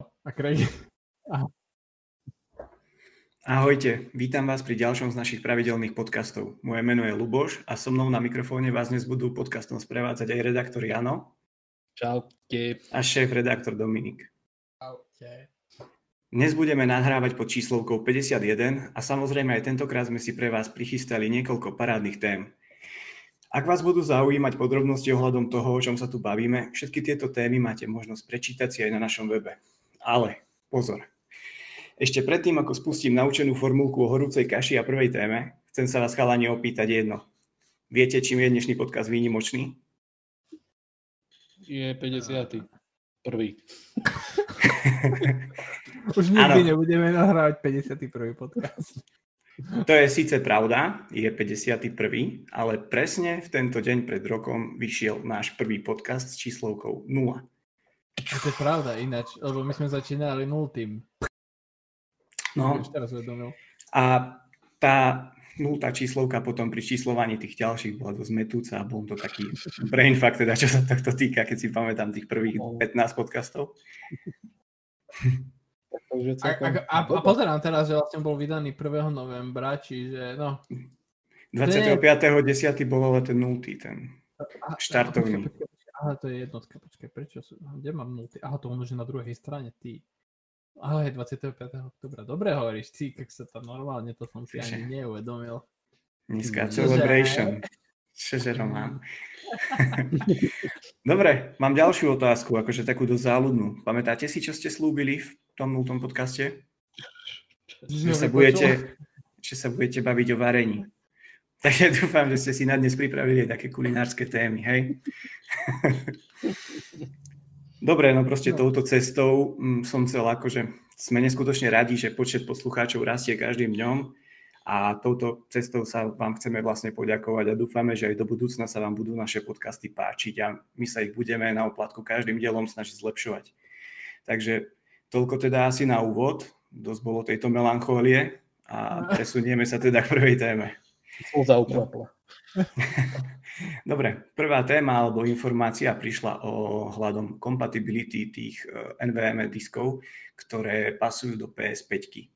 A Craig. Aha. Ahojte, vítam vás pri ďalšom z našich pravidelných podcastov. Moje meno je Luboš a so mnou na mikrofóne vás dnes budú podcastom sprevádzať aj redaktor Jano. Čaute. A šéf-redaktor Dominik. Čaute. Dnes budeme nahrávať pod číslovkou 51 a samozrejme aj tentokrát sme si pre vás prichystali niekoľko parádnych tém. Ak vás budú zaujímať podrobnosti ohľadom toho, o čom sa tu bavíme, všetky tieto témy máte možnosť prečítať si aj na našom webe. Ale pozor, ešte predtým, ako spustím naučenú formulku o horúcej kaši a prvej téme, chcem sa vás chalani opýtať jedno. Viete, čím je dnešný podcast výnimočný? Je 50. Prvý. Už nikdy ano. nebudeme nahrávať 51. podcast. To je síce pravda, je 51. ale presne v tento deň pred rokom vyšiel náš prvý podcast s číslovkou 0. To je pravda ináč, lebo my sme začínali nultým. No. teraz. A tá nultá číslovka potom pri číslovaní tých ďalších bola dosť metúca a bol to taký brain fact, teda čo sa tohto týka, keď si pamätám tých prvých 15 podcastov. A, a, a, a pozerám teraz, že vlastne bol vydaný 1. novembra, čiže no. 25.10. bol ale ten nultý, ten štartovný. Aha, to je jednotka, počkaj, prečo sú, kde mám nultý? Aha, to on už je na druhej strane, ty. Ale 25. oktobra. Dobre hovoríš, cík, sa tam normálne, to som si ani neuvedomil. Nízka celebration. Čože Román. Dobre, mám ďalšiu otázku, akože takú dosť záľudnú. Pamätáte si, čo ste slúbili v tom nultom podcaste? Že sa, budete, že sa budete baviť o varení. Takže dúfam, že ste si na dnes pripravili také kulinárske témy, hej? Dobre, no proste no. touto cestou mm, som chcel akože, sme neskutočne radi, že počet poslucháčov rastie každým dňom a touto cestou sa vám chceme vlastne poďakovať a dúfame, že aj do budúcna sa vám budú naše podcasty páčiť a my sa ich budeme na oplatku každým dielom snažiť zlepšovať. Takže toľko teda asi na úvod, dosť bolo tejto melanchólie a presunieme sa teda k prvej téme. Dobre, prvá téma alebo informácia prišla o hľadom kompatibility tých eh, NVMe diskov, ktoré pasujú do PS5.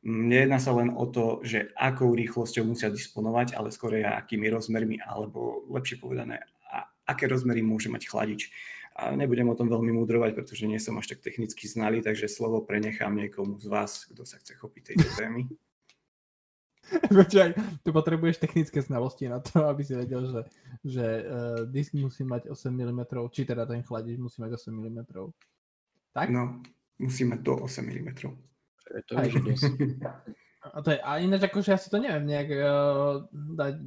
Nejedná sa len o to, že akou rýchlosťou musia disponovať, ale skôr aj akými rozmermi, alebo lepšie povedané, a aké rozmery môže mať chladič. A nebudem o tom veľmi mudrovať, pretože nie som až tak technicky znalý, takže slovo prenechám niekomu z vás, kto sa chce chopiť tejto témy. Počkaj, tu potrebuješ technické znalosti na to, aby si vedel, že, že uh, disk musí mať 8 mm, či teda ten chladič musí mať 8 mm. Tak? No, musí mať do 8 mm. To je dosť. A, to je, a ináč akože ja si to neviem nejak uh, dať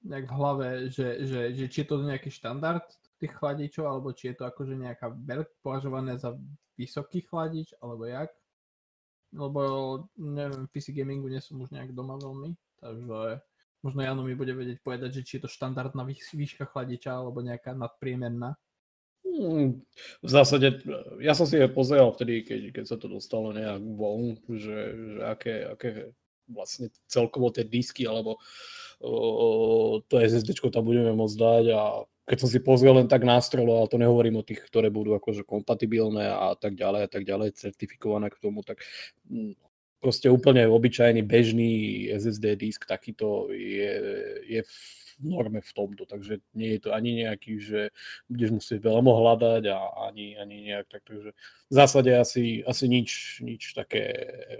nejak v hlave, že, že, že či je to nejaký štandard tých chladičov, alebo či je to akože nejaká veľk považované za vysoký chladič, alebo jak lebo neviem, PC gamingu nie som už nejak doma veľmi, takže možno Jano mi bude vedieť povedať, že či je to štandardná výška chladiča alebo nejaká nadpriemerná. Hmm, v zásade, ja som si je pozeral vtedy, keď, keď sa to dostalo nejak von, že, že aké, aké vlastne celkovo tie disky alebo o, to SSD tam budeme môcť dať a keď som si pozrel len tak nástrelo, ale to nehovorím o tých, ktoré budú akože kompatibilné a tak ďalej a tak ďalej, certifikované k tomu, tak mm, proste úplne obyčajný bežný SSD disk takýto je, je v norme v tomto, takže nie je to ani nejaký, že budeš musieť veľa hľadať a ani, ani nejak tak, takže v zásade asi, asi nič, nič také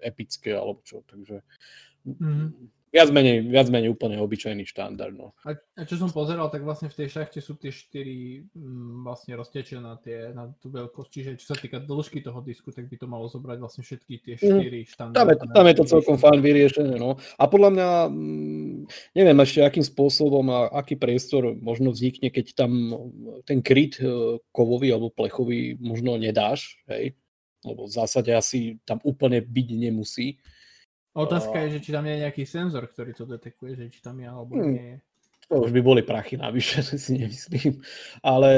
epické alebo čo, takže mm-hmm viac menej, viac menej úplne obyčajný štandard. No. A, a čo som pozeral, tak vlastne v tej šachte sú tie štyri m, mm, vlastne roztečené na, tie, na tú veľkosť, čiže čo sa týka dĺžky toho disku, tak by to malo zobrať vlastne všetky tie mhm. štyri mm. štandardy. Tam je, tam je to celkom fajn vyriešené. No. A podľa mňa, m, mm, neviem ešte akým spôsobom a aký priestor možno vznikne, keď tam ten kryt e, kovový alebo plechový možno nedáš, hej? lebo v zásade asi tam úplne byť nemusí Otázka je, že či tam je nejaký senzor, ktorý to detekuje, že či tam je alebo hmm. nie je. To už by boli prachy navyše, si nemyslím. Ale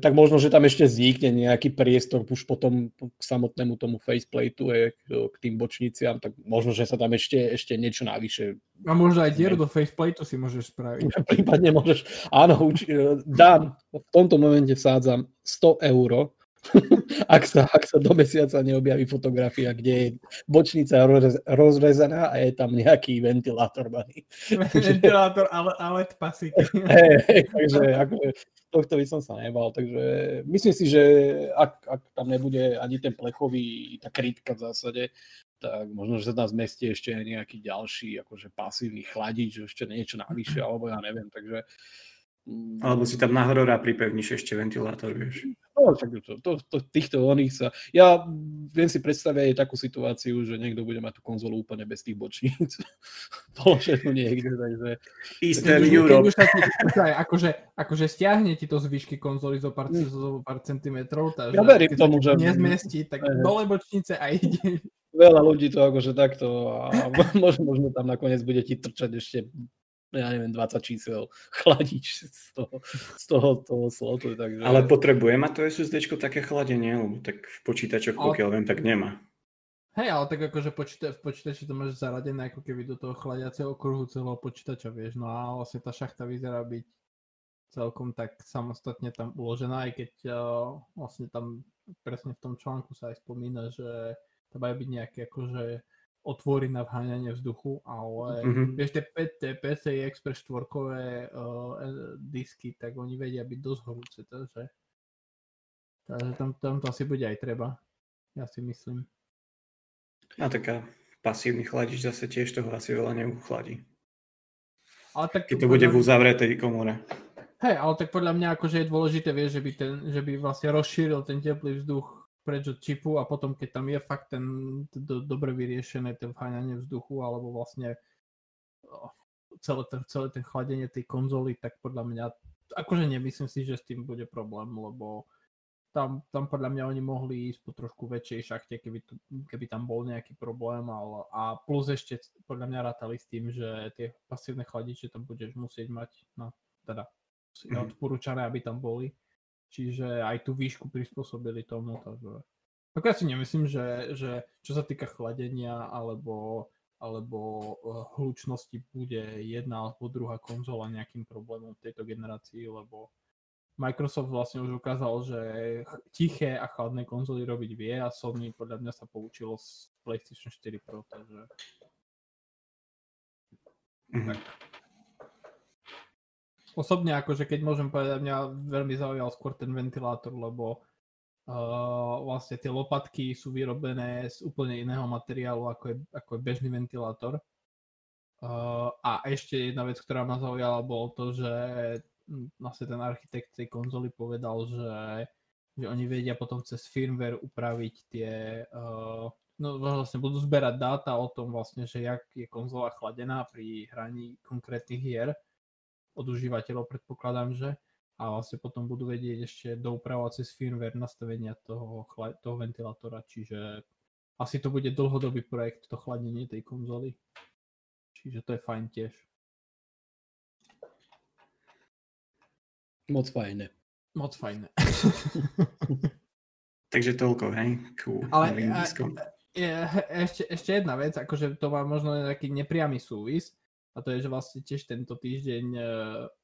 tak možno, že tam ešte vznikne nejaký priestor už potom k samotnému tomu faceplateu, je, k tým bočniciam, tak možno, že sa tam ešte, ešte niečo navyše... A možno aj dieru do faceplateu si môžeš spraviť. Prípadne môžeš. Áno, uč... Dan, v tomto momente vsádzam 100 eur ak, sa, ak sa do mesiaca neobjaví fotografia, kde je bočnica roz, rozrezaná a je tam nejaký ventilátor baný. ventilátor, ale, ale pasík. hey, hey, takže akože, tohto by som sa nebal. Takže myslím si, že ak, ak tam nebude ani ten plechový, tá krytka v zásade, tak možno, že sa tam zmestí ešte nejaký ďalší akože pasívny chladič, ešte niečo navyše, alebo ja neviem. Takže Mm. Alebo si tam na horora pripevníš ešte ventilátor, vieš. No, to, to, to, týchto oných sa... Ja viem si predstaviť aj takú situáciu, že niekto bude mať tú konzolu úplne bez tých bočníc. Položenú niekde, takže... Eastern Europe. akože, akože stiahne ti to z výšky konzoly zo pár, mm. zo pár centimetrov, takže ja verím tomu, že... nezmestí, tak aj, dole bočnice a ide. Veľa ľudí to akože takto a možno, možno tam nakoniec bude ti trčať ešte ja neviem, 20 čísel chladič z toho, z toho, toho slotu. Takže... Ale potrebuje mať to SSD také chladenie, lebo tak v počítačoch, pokiaľ ale... viem, tak nemá. Hej, ale tak akože počíta- v počítači to máš zaradené ako keby do toho chladiaceho kruhu celého počítača, vieš, no a vlastne tá šachta vyzerá byť celkom tak samostatne tam uložená, aj keď uh, vlastne tam presne v tom článku sa aj spomína, že to majú byť nejaké akože otvory na vháňanie vzduchu, ale mm-hmm. vieš, tie, tie PCI Express 4 uh, disky, tak oni vedia byť dosť horúce, takže, takže tam, tam to asi bude aj treba, ja si myslím. A taká pasívny chladič zase tiež toho asi veľa neuchladí. Ale tak, Keď to bude v uzavretej komore. Hej, ale tak podľa mňa akože je dôležité, vieš, že by, ten, že by vlastne rozšíril ten teplý vzduch preč od čipu a potom, keď tam je fakt ten do, dobre vyriešené ten vháňanie vzduchu alebo vlastne celé ten, celé ten chladenie tej konzoly, tak podľa mňa, akože nemyslím si, že s tým bude problém, lebo tam, tam podľa mňa oni mohli ísť po trošku väčšej šachte, keby, to, keby tam bol nejaký problém, ale, a plus ešte podľa mňa rátali s tým, že tie pasívne chladiče tam budeš musieť mať, no teda je mhm. odporúčané, aby tam boli Čiže aj tú výšku prispôsobili tomu. Takže... Tak ja si nemyslím, že, že čo sa týka chladenia alebo, alebo eh, hlučnosti bude jedna alebo druhá konzola nejakým problémom v tejto generácii, lebo Microsoft vlastne už ukázal, že tiché a chladné konzoly robiť vie a Sony podľa mňa sa poučilo z PlayStation 4 Pro, takže... Mm-hmm. Tak osobne akože keď môžem povedať, mňa veľmi zaujal skôr ten ventilátor, lebo uh, vlastne tie lopatky sú vyrobené z úplne iného materiálu ako je, ako je bežný ventilátor. Uh, a ešte jedna vec, ktorá ma zaujala, bolo to, že hm, vlastne ten architekt tej konzoly povedal, že, že oni vedia potom cez firmware upraviť tie uh, no vlastne budú zberať dáta o tom vlastne, že jak je konzola chladená pri hraní konkrétnych hier od užívateľov, predpokladám, že a vlastne potom budú vedieť ešte doupravovať cez firmware nastavenia toho, toho ventilátora, čiže asi to bude dlhodobý projekt, to chladenie tej konzoly. Čiže to je fajn tiež. Moc fajné. Moc fajné. Takže toľko, hej? Cool. Ale a, je, ešte, ešte jedna vec, akože to má možno nejaký nepriamy súvis, a to je, že vlastne tiež tento týždeň, e,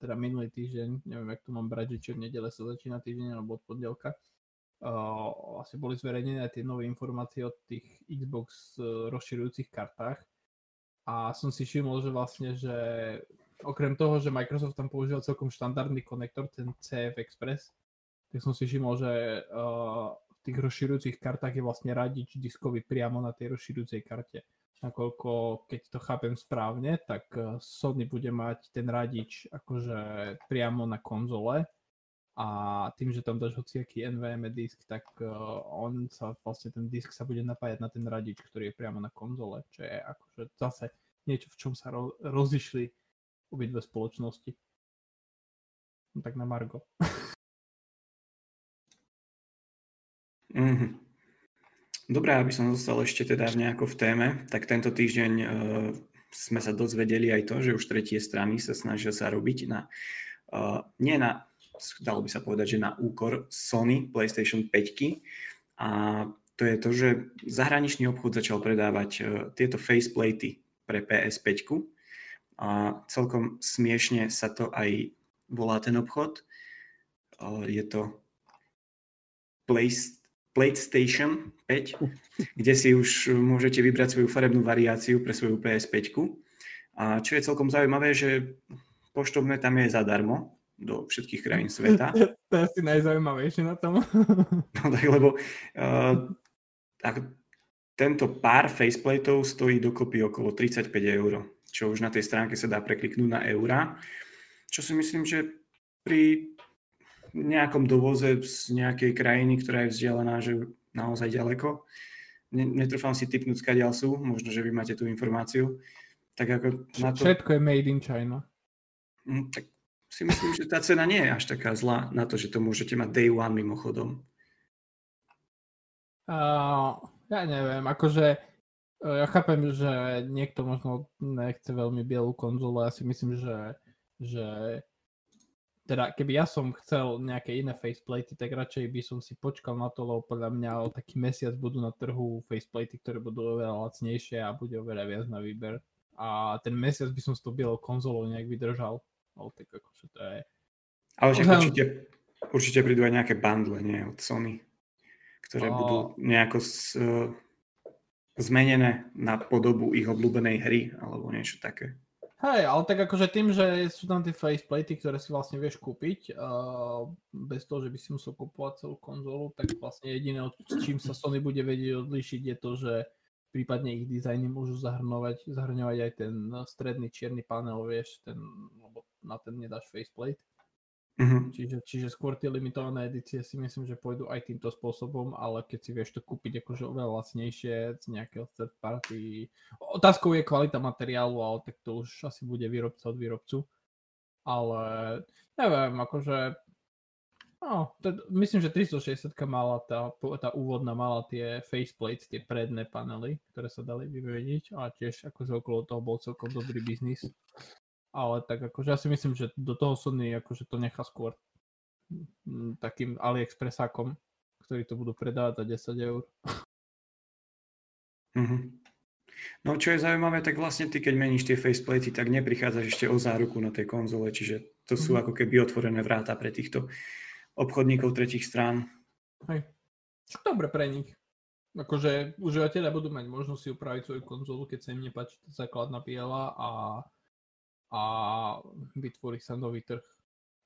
teda minulý týždeň, neviem, jak tu mám brať, že či od nedele sa začína týždeň alebo od pondelka, vlastne boli zverejnené tie nové informácie o tých Xbox uh, rozširujúcich kartách. A som si všimol, že vlastne, že okrem toho, že Microsoft tam používal celkom štandardný konektor, ten CF Express, tak som si všimol, že uh, v tých rozširujúcich kartách je vlastne radič diskový priamo na tej rozširujúcej karte nakoľko, keď to chápem správne, tak eh, Sony bude mať ten radič akože priamo na konzole a tým, že tam dáš hociaký NVMe disk, tak uh, on sa vlastne ten disk sa bude napájať na ten radič, ktorý je priamo na konzole, čo je akože zase niečo, v čom sa ro- rozišli obidve spoločnosti. No, tak na Margo. mm-hmm. Dobré, aby som zostal ešte teda nejako v téme, tak tento týždeň uh, sme sa dozvedeli aj to, že už tretie strany sa snažia sa robiť na, uh, nie na, dalo by sa povedať, že na úkor Sony PlayStation 5 a to je to, že zahraničný obchod začal predávať uh, tieto faceplatey pre PS5 a celkom smiešne sa to aj volá ten obchod. Uh, je to PlayStation 5, kde si už môžete vybrať svoju farebnú variáciu pre svoju PS5. A čo je celkom zaujímavé, že poštovné tam je zadarmo do všetkých krajín sveta. To je asi najzaujímavejšie na tom. No tak lebo uh, tak tento pár faceplateov stojí dokopy okolo 35 eur, čo už na tej stránke sa dá prekliknúť na eurá, čo si myslím, že pri nejakom dovoze z nejakej krajiny, ktorá je vzdialená, že naozaj ďaleko, netrúfam si typnúť, skadiaľ sú, možno, že vy máte tú informáciu, tak ako na to... Všetko je made in China. Mm, tak si myslím, že tá cena nie je až taká zlá na to, že to môžete mať day one mimochodom. Uh, ja neviem, akože e, ja chápem, že niekto možno nechce veľmi bielú konzolu, ja si myslím, že, že teda keby ja som chcel nejaké iné faceplatey, tak radšej by som si počkal na to, lebo podľa mňa o taký mesiac budú na trhu faceplatey, ktoré budú oveľa lacnejšie a bude oveľa viac na výber. A ten mesiac by som s tou bielou konzolou nejak vydržal. Ale tak akože to je... Ale však určite, určite prídu aj nejaké bundle, nie, od Sony, ktoré o... budú nejako z, uh, zmenené na podobu ich obľúbenej hry, alebo niečo také. Hej, ale tak akože tým, že sú tam tie faceplaty, ktoré si vlastne vieš kúpiť, uh, bez toho, že by si musel kupovať celú konzolu, tak vlastne jediné, s čím sa Sony bude vedieť odlíšiť, je to, že prípadne ich dizajny môžu zahrnovať, zahrňovať aj ten stredný čierny panel, vieš, ten, lebo na ten nedáš faceplate. Uh-huh. Čiže, čiže skôr tie limitované edície si myslím, že pôjdu aj týmto spôsobom, ale keď si vieš to kúpiť akože oveľa lacnejšie z nejakého third party. Otázkou je kvalita materiálu, ale tak to už asi bude výrobca od výrobcu. Ale neviem, akože No, to, myslím, že 360 mala tá, tá úvodná mala tie faceplates, tie predné panely, ktoré sa dali vyvedieť a tiež ako okolo toho bol celkom dobrý biznis ale tak akože ja si myslím, že do toho Sony akože to nechá skôr takým AliExpressákom, ktorí to budú predávať za 10 eur. Mm-hmm. No čo je zaujímavé, tak vlastne ty keď meníš tie faceplaty, tak neprichádzaš ešte o záruku na tej konzole, čiže to sú mm-hmm. ako keby otvorené vráta pre týchto obchodníkov tretich strán. Hej. Dobre pre nich. Akože užívateľia budú mať možnosť si upraviť svoju konzolu, keď sa im nepáči základná biela a a vytvorí sa nový trh.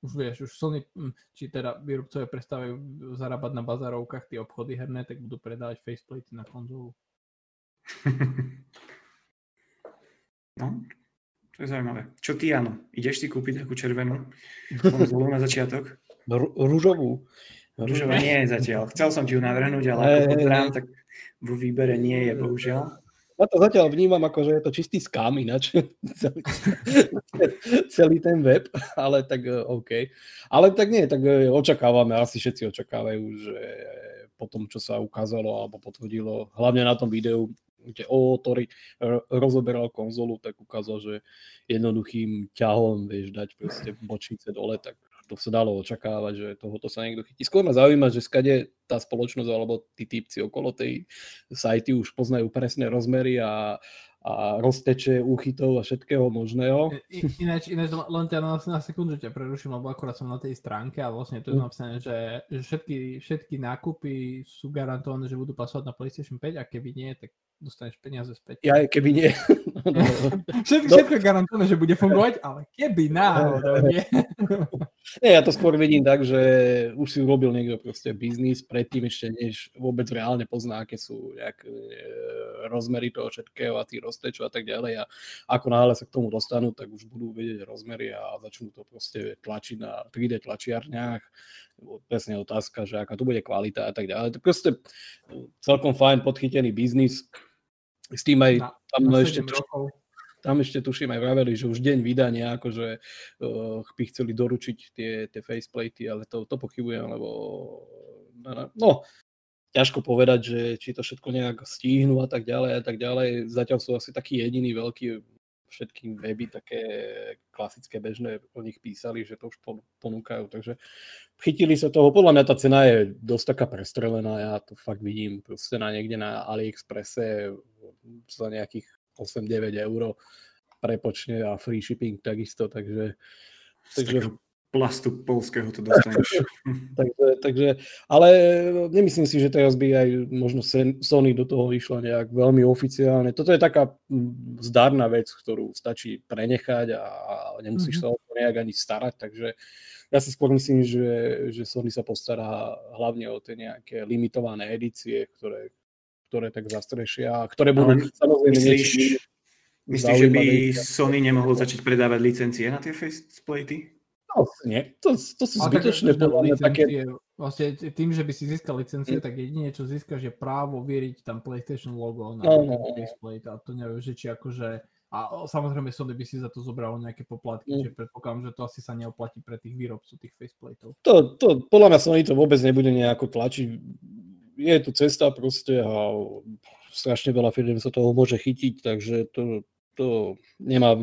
Už vieš, už Sony, hm, či teda výrobcovia prestávajú zarábať na bazárovkách tie obchody herné, tak budú predávať faceplaty na konzolu. No, to je zaujímavé. Čo ty, áno? Ideš si kúpiť takú červenú konzolu na začiatok? R- rúžovú. Rúžová nie je zatiaľ. Chcel som ti ju navrhnúť, ale ako tak vo výbere nie je, bohužiaľ. Ja to zatiaľ vnímam ako, že je to čistý skam ináč, celý, celý ten web, ale tak e, OK. Ale tak nie, tak e, očakávame, asi všetci očakávajú, že po tom, čo sa ukázalo alebo potvrdilo, hlavne na tom videu, kde O, ktorý rozoberal konzolu, tak ukázal, že jednoduchým ťahom vieš dať proste bočnice dole, tak to sa dalo očakávať, že tohoto sa niekto chytí. Skôr ma zaujíma, že skade tá spoločnosť alebo tí typci okolo tej sajty už poznajú presné rozmery a, a rozteče úchytov a všetkého možného. Ináč, ináč len ťa na, na sekundu ťa preruším, lebo akorát som na tej stránke a vlastne tu je hm. napísané, že, že všetky, všetky nákupy sú garantované, že budú pasovať na PlayStation 5 a keby nie, tak dostaneš peniaze späť. Ja keby nie. všetko, všetko je garantované, že bude fungovať, ale keby náhodou nie. nie, ja to skôr vidím tak, že už si urobil niekto proste biznis predtým ešte, než vôbec reálne pozná, aké sú nejak, e, rozmery toho všetkého a tých roztečov a tak ďalej a ako náhle sa k tomu dostanú, tak už budú vedieť rozmery a začnú to proste tlačiť na 3D tlačiarniach presne otázka, že aká tu bude kvalita a tak ďalej. To proste celkom fajn podchytený biznis. S tým aj na, tam na ešte rokov. tam ešte tuším aj vraveli, že už deň vydania, akože uh, by chceli doručiť tie, tie faceplaty, ale to, to pochybujem, lebo no, ťažko povedať, že či to všetko nejak stihnú a tak ďalej a tak ďalej. Zatiaľ sú asi taký jediný veľký všetky weby také klasické, bežné o nich písali, že to už ponúkajú. Takže chytili sa toho. Podľa mňa tá cena je dosť taká prestrelená. Ja to fakt vidím proste na niekde na AliExpresse za nejakých 8-9 eur prepočne a free shipping takisto. Takže, takže... plastu polského to dostaneš. takže, takže, ale nemyslím si, že teraz by aj možno Sony do toho išla nejak veľmi oficiálne. Toto je taká zdarná vec, ktorú stačí prenechať a nemusíš mm-hmm. sa o to nejak ani starať, takže ja si skôr myslím, že, že Sony sa postará hlavne o tie nejaké limitované edície, ktoré, ktoré tak zastrešia, ktoré budú no, samozrejme myslíš, myslíš, že by Sony nemohol začať predávať licencie na tie faceplaty? No, nie. To, to sú zbytočné podľa také... Vlastne tým, že by si získal licenciu, mm. tak jedine, čo získaš, je právo vieriť tam PlayStation logo na no, no. no. display. A to neviem, že či akože... A samozrejme Sony by si za to zobralo nejaké poplatky, mm. že predpokladám, že to asi sa neoplatí pre tých výrobcov tých faceplatov. To, to, podľa mňa Sony to vôbec nebude nejako tlačiť. Je tu cesta proste a strašne veľa firm sa toho môže chytiť, takže to, to nemá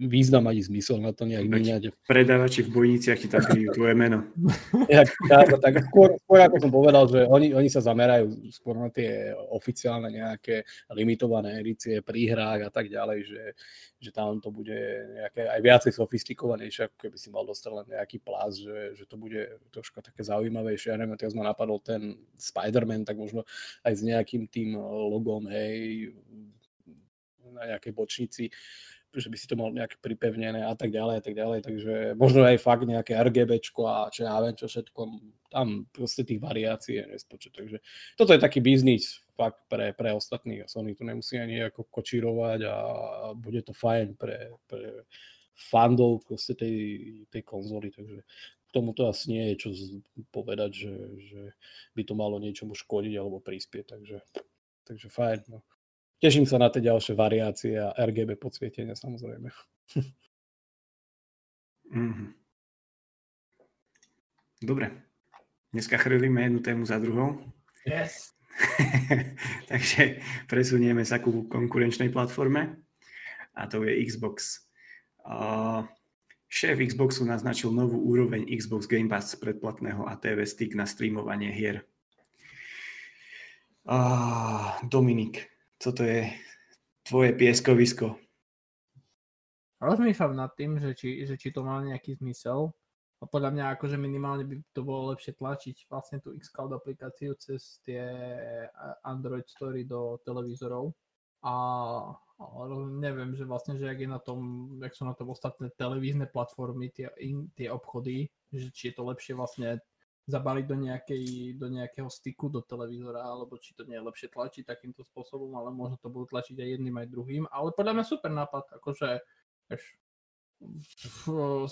význam ani zmysel na to nejak míňať. Predávači v bojniciach ti tak tvoje meno. Ja, tak, tak skôr, skôr, ako som povedal, že oni, oni sa zamerajú skôr na tie oficiálne nejaké limitované edície pri hrách a tak ďalej, že, že tam to bude nejaké aj viacej sofistikovanejšie, ako keby si mal dostať len nejaký plás, že, že to bude troška také zaujímavejšie. Ja neviem, teraz ma napadol ten Spider-Man, tak možno aj s nejakým tým logom, hej, na nejakej bočnici, že by si to mal nejaké pripevnené a tak ďalej a tak ďalej, takže možno aj fakt nejaké RGBčko a čo ja viem čo všetko, tam proste tých variácií je nespočet, takže toto je taký biznis fakt pre, pre ostatných Sony to nemusí ani ako kočírovať a bude to fajn pre, pre fandov proste tej, tej konzoly, takže k tomu to asi nie je čo povedať, že, že by to malo niečomu škodiť alebo prispieť, takže, takže fajn. No teším sa na tie ďalšie variácie a RGB podsvietenia samozrejme. Mm-hmm. Dobre. Dneska chrlíme jednu tému za druhou. Yes. Takže presunieme sa ku konkurenčnej platforme a to je Xbox. Uh, šéf Xboxu naznačil novú úroveň Xbox Game Pass predplatného a TV Stick na streamovanie hier. Uh, Dominik, toto je tvoje pieskovisko. Rozmýšľam nad tým, že či, že či to má nejaký zmysel. A podľa mňa akože minimálne by to bolo lepšie tlačiť vlastne tú xCloud aplikáciu cez tie Android Story do televízorov. A ale neviem, že vlastne, že jak, je na tom, jak sú na tom ostatné televízne platformy, tie, in, tie obchody, že či je to lepšie vlastne zabaliť do, nejakej, do nejakého styku do televízora, alebo či to nie je lepšie tlačiť takýmto spôsobom, ale možno to budú tlačiť aj jedným, aj druhým. Ale podľa mňa super nápad, akože vieš,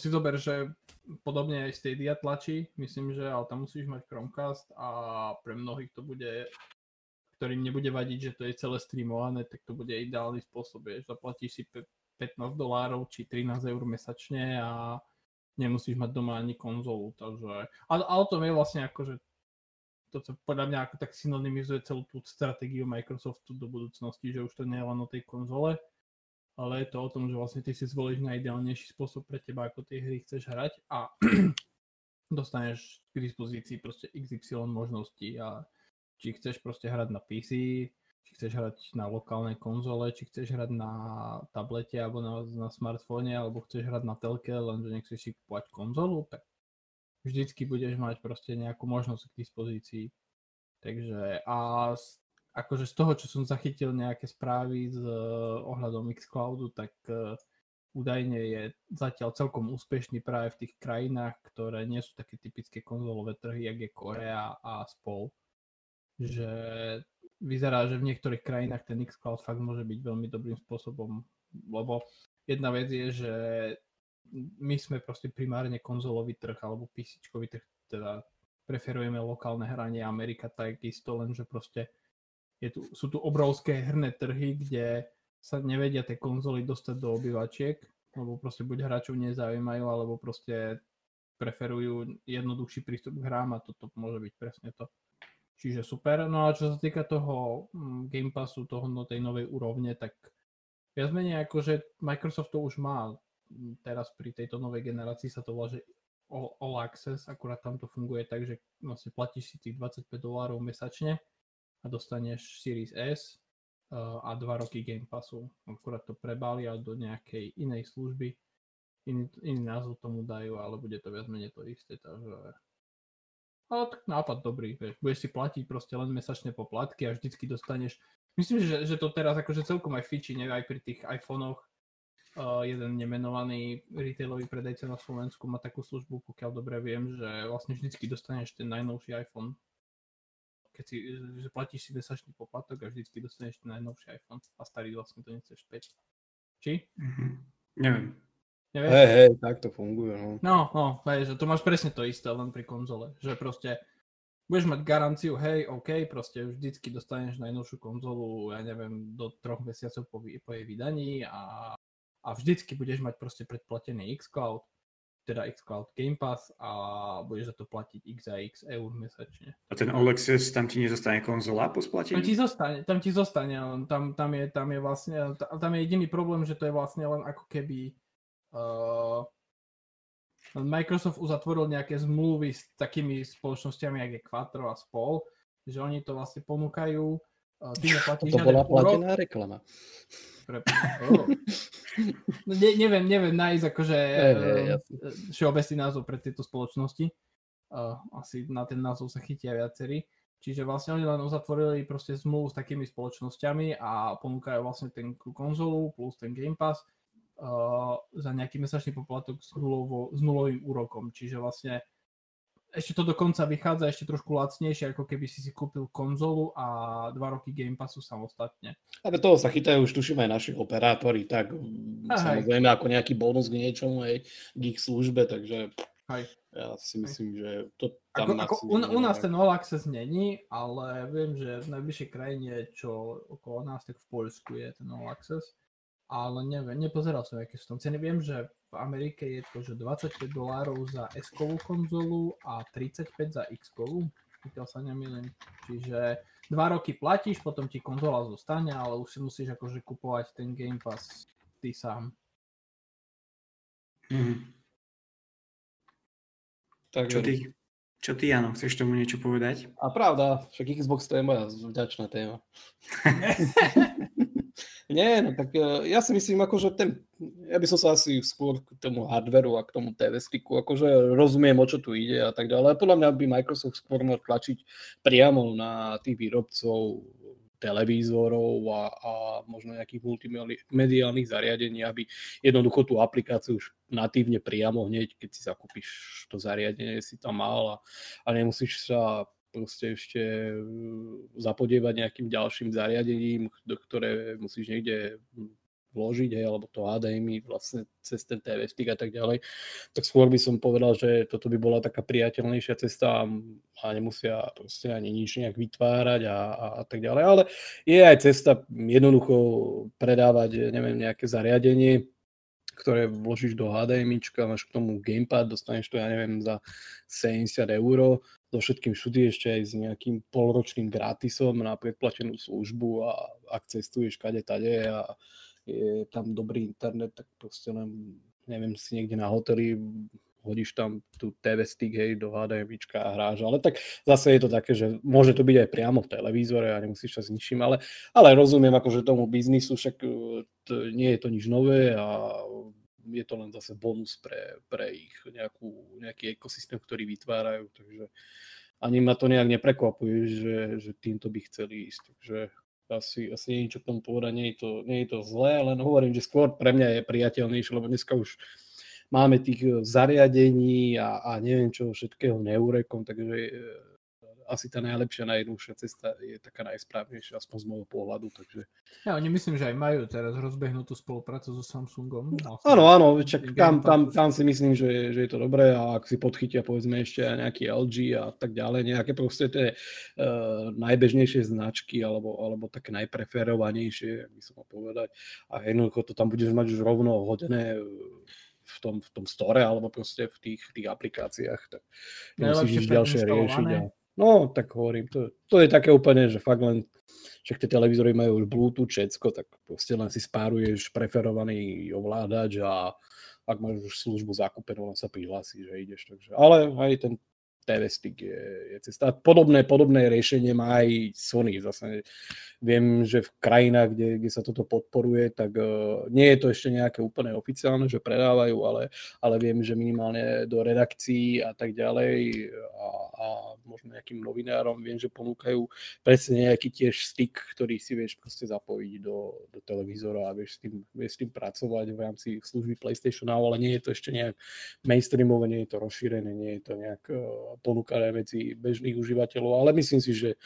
si zober, že podobne aj Stadia tlačí, myslím, že ale tam musíš mať Chromecast a pre mnohých to bude ktorým nebude vadiť, že to je celé streamované, tak to bude ideálny spôsob, vieš, zaplatíš si 15 dolárov či 13 eur mesačne a nemusíš mať doma ani konzolu, takže... Ale, ale to je vlastne ako, že toto podľa mňa ako tak synonymizuje celú tú stratégiu Microsoftu do budúcnosti, že už to nie je len o tej konzole, ale je to o tom, že vlastne ty si zvolíš najideálnejší spôsob pre teba, ako tie hry chceš hrať a dostaneš k dispozícii proste XY možností a či chceš proste hrať na PC, či chceš hrať na lokálnej konzole, či chceš hrať na tablete alebo na, na smartfóne, alebo chceš hrať na telke, lenže nechceš si kúpať konzolu, tak vždycky budeš mať proste nejakú možnosť k dispozícii. Takže a z, akože z toho, čo som zachytil nejaké správy z ohľadom Xcloudu, tak uh, údajne je zatiaľ celkom úspešný práve v tých krajinách, ktoré nie sú také typické konzolové trhy, jak je Korea a spol. Že vyzerá, že v niektorých krajinách ten xCloud fakt môže byť veľmi dobrým spôsobom, lebo jedna vec je, že my sme proste primárne konzolový trh alebo PC trh, teda preferujeme lokálne hranie Amerika takisto, lenže proste je tu, sú tu obrovské herné trhy, kde sa nevedia tie konzoly dostať do obyvačiek, lebo proste buď hráčov nezaujímajú, alebo proste preferujú jednoduchší prístup k hrám a toto môže byť presne to. Čiže super. No a čo sa týka toho mm, Game Passu, toho no, tej novej úrovne, tak viac menej ako, že Microsoft to už má mm, teraz pri tejto novej generácii sa to volá, že All, All Access, akurát tam to funguje tak, že vlastne platíš si tých 25 dolárov mesačne a dostaneš Series S uh, a 2 roky Game Passu. Akurát to prebália do nejakej inej služby iný, iný názov tomu dajú, ale bude to viac menej to isté, takže... Ale tak nápad dobrý, vieš, budeš si platiť proste len mesačné poplatky a vždycky dostaneš... Myslím, že, že to teraz akože celkom aj fičí, ne, aj pri tých iPhonech. Uh, jeden nemenovaný retailový predajca na Slovensku má takú službu, pokiaľ dobre viem, že vlastne vždycky dostaneš ten najnovší iPhone keď si, že platíš si mesačný poplatok a vždycky dostaneš ten najnovší iPhone a starý vlastne to nechceš späť. Či? Mm-hmm. Neviem. Neviem? Hej, hej, tak to funguje. No, no, no hej, že to máš presne to isté len pri konzole, že proste budeš mať garanciu, hej, OK, proste vždycky dostaneš najnovšiu konzolu, ja neviem, do troch mesiacov po, po jej vydaní a, a vždycky budeš mať proste predplatený xCloud teda xCloud Game Pass a budeš za to platiť x a x eur mesačne. A ten Access, tam ti nezostane konzola po splatení? Tam ti zostane, tam ti zostane, tam, tam, je, tam je vlastne, tam je jediný problém, že to je vlastne len ako keby Microsoft uzatvoril nejaké zmluvy s takými spoločnosťami, ako je Quattro a spol, že oni to vlastne ponúkajú, uh, ty neplatíš to bola platená reklama. Pre... Oh. No, ne, neviem, neviem nájsť akože hey, hey, uh, všeobecný názov pre tieto spoločnosti. Uh, asi na ten názov sa chytia viacerí. Čiže vlastne oni len uzatvorili proste zmluvu s takými spoločnosťami a ponúkajú vlastne ten konzolu plus ten Game Pass uh, za nejaký mesačný poplatok s, nulovo, s nulovým úrokom. Čiže vlastne ešte to dokonca vychádza ešte trošku lacnejšie, ako keby si si kúpil konzolu a dva roky Game Passu samostatne. Ale toho sa chytajú už tuším aj naši operátori, tak Aha, samozrejme ako nejaký bonus k niečomu, aj k ich službe, takže Hej. ja si myslím, Hej. že to tam... Ako, ako u, u nás ten All Access není, ale viem, že v najbližšej krajine, čo okolo nás, tak v Poľsku je ten All Access ale neviem, nepozeral som, aké sú tam ceny. Viem, že v Amerike je to, že 25 dolárov za s konzolu a 35 za X-kovú, pokiaľ sa nemýlim. Čiže dva roky platíš, potom ti konzola zostane, ale už si musíš akože kupovať ten Game Pass ty sám. Mm-hmm. Tak čo ty, čo ty, Jano, chceš tomu niečo povedať? A pravda, však Xbox to je moja vďačná téma. Nie, no tak e, ja si myslím, akože ten, ja by som sa asi skôr k tomu hardveru a k tomu TV sticku, akože rozumiem, o čo tu ide a tak ďalej. Podľa mňa by Microsoft skôr mal tlačiť priamo na tých výrobcov televízorov a, a možno nejakých multimediálnych zariadení, aby jednoducho tú aplikáciu už natívne priamo hneď, keď si zakúpiš to zariadenie, si tam mal a, a nemusíš sa proste ešte mm, zapodievať nejakým ďalším zariadením, do ktoré musíš niekde vložiť, hej, alebo to HDMI vlastne cez ten TV stick a tak ďalej, tak skôr by som povedal, že toto by bola taká priateľnejšia cesta a nemusia proste ani nič nejak vytvárať a, a, a tak ďalej, ale je aj cesta jednoducho predávať, neviem, nejaké zariadenie, ktoré vložíš do HDMI, máš k tomu gamepad, dostaneš to, ja neviem, za 70 eur so všetkým všudy ešte aj s nejakým polročným gratisom na predplatenú službu a ak cestuješ kade tade a je tam dobrý internet, tak proste len, neviem, si niekde na hoteli hodíš tam tú TV stick hej, do HDMI a hráš, ale tak zase je to také, že môže to byť aj priamo v televízore a nemusíš sa s ničím, ale, ale rozumiem akože tomu biznisu, však e, to, nie je to nič nové a je to len zase bonus pre, pre ich nejakú, nejaký ekosystém, ktorý vytvárajú, takže ani ma to nejak neprekvapuje, že, že týmto by chceli ísť. Takže asi, asi nie je niečo k tomu povedať, nie je, to, nie je to zlé, len hovorím, že skôr pre mňa je priateľnejšie, lebo dneska už máme tých zariadení a, a neviem čo všetkého neurekom, takže asi tá najlepšia, najjednoduchšia cesta je taká najsprávnejšia, aspoň z môjho pohľadu. Takže... Ja, oni myslím, že aj majú teraz rozbehnutú spoluprácu so Samsungom. Áno, áno, čak tam, tam, tam si myslím, že, že je to dobré a ak si podchytia povedzme ešte nejaký LG a tak ďalej, nejaké proste tie uh, najbežnejšie značky alebo, alebo také najpreferovanejšie, by som mal povedať. A jednoducho to tam budeš mať už rovno hodené v tom, v tom store alebo proste v tých, tých aplikáciách. Tak nemusíš ďalšie riešiť. A... No, tak hovorím, to, to je také úplne, že fakt len, však tie televízory majú už Bluetooth, všetko, tak proste len si spáruješ preferovaný ovládač a ak máš už službu zakúpenú, len sa prihlási, že ideš. Takže, ale aj ten TV stick je, je cesta. Podobné, podobné riešenie má aj Sony. Zase viem, že v krajinách, kde, kde sa toto podporuje, tak uh, nie je to ešte nejaké úplne oficiálne, že predávajú, ale, ale viem, že minimálne do redakcií a tak ďalej a, a možno nejakým novinárom viem, že ponúkajú presne nejaký tiež stick, ktorý si vieš proste zapojiť do, do televízora a vieš s, tým, vieš s tým pracovať v rámci služby PlayStation ale nie je to ešte nejak mainstreamové, nie je to rozšírené, nie je to nejak uh, ponúkané medzi bežných užívateľov, ale myslím si, že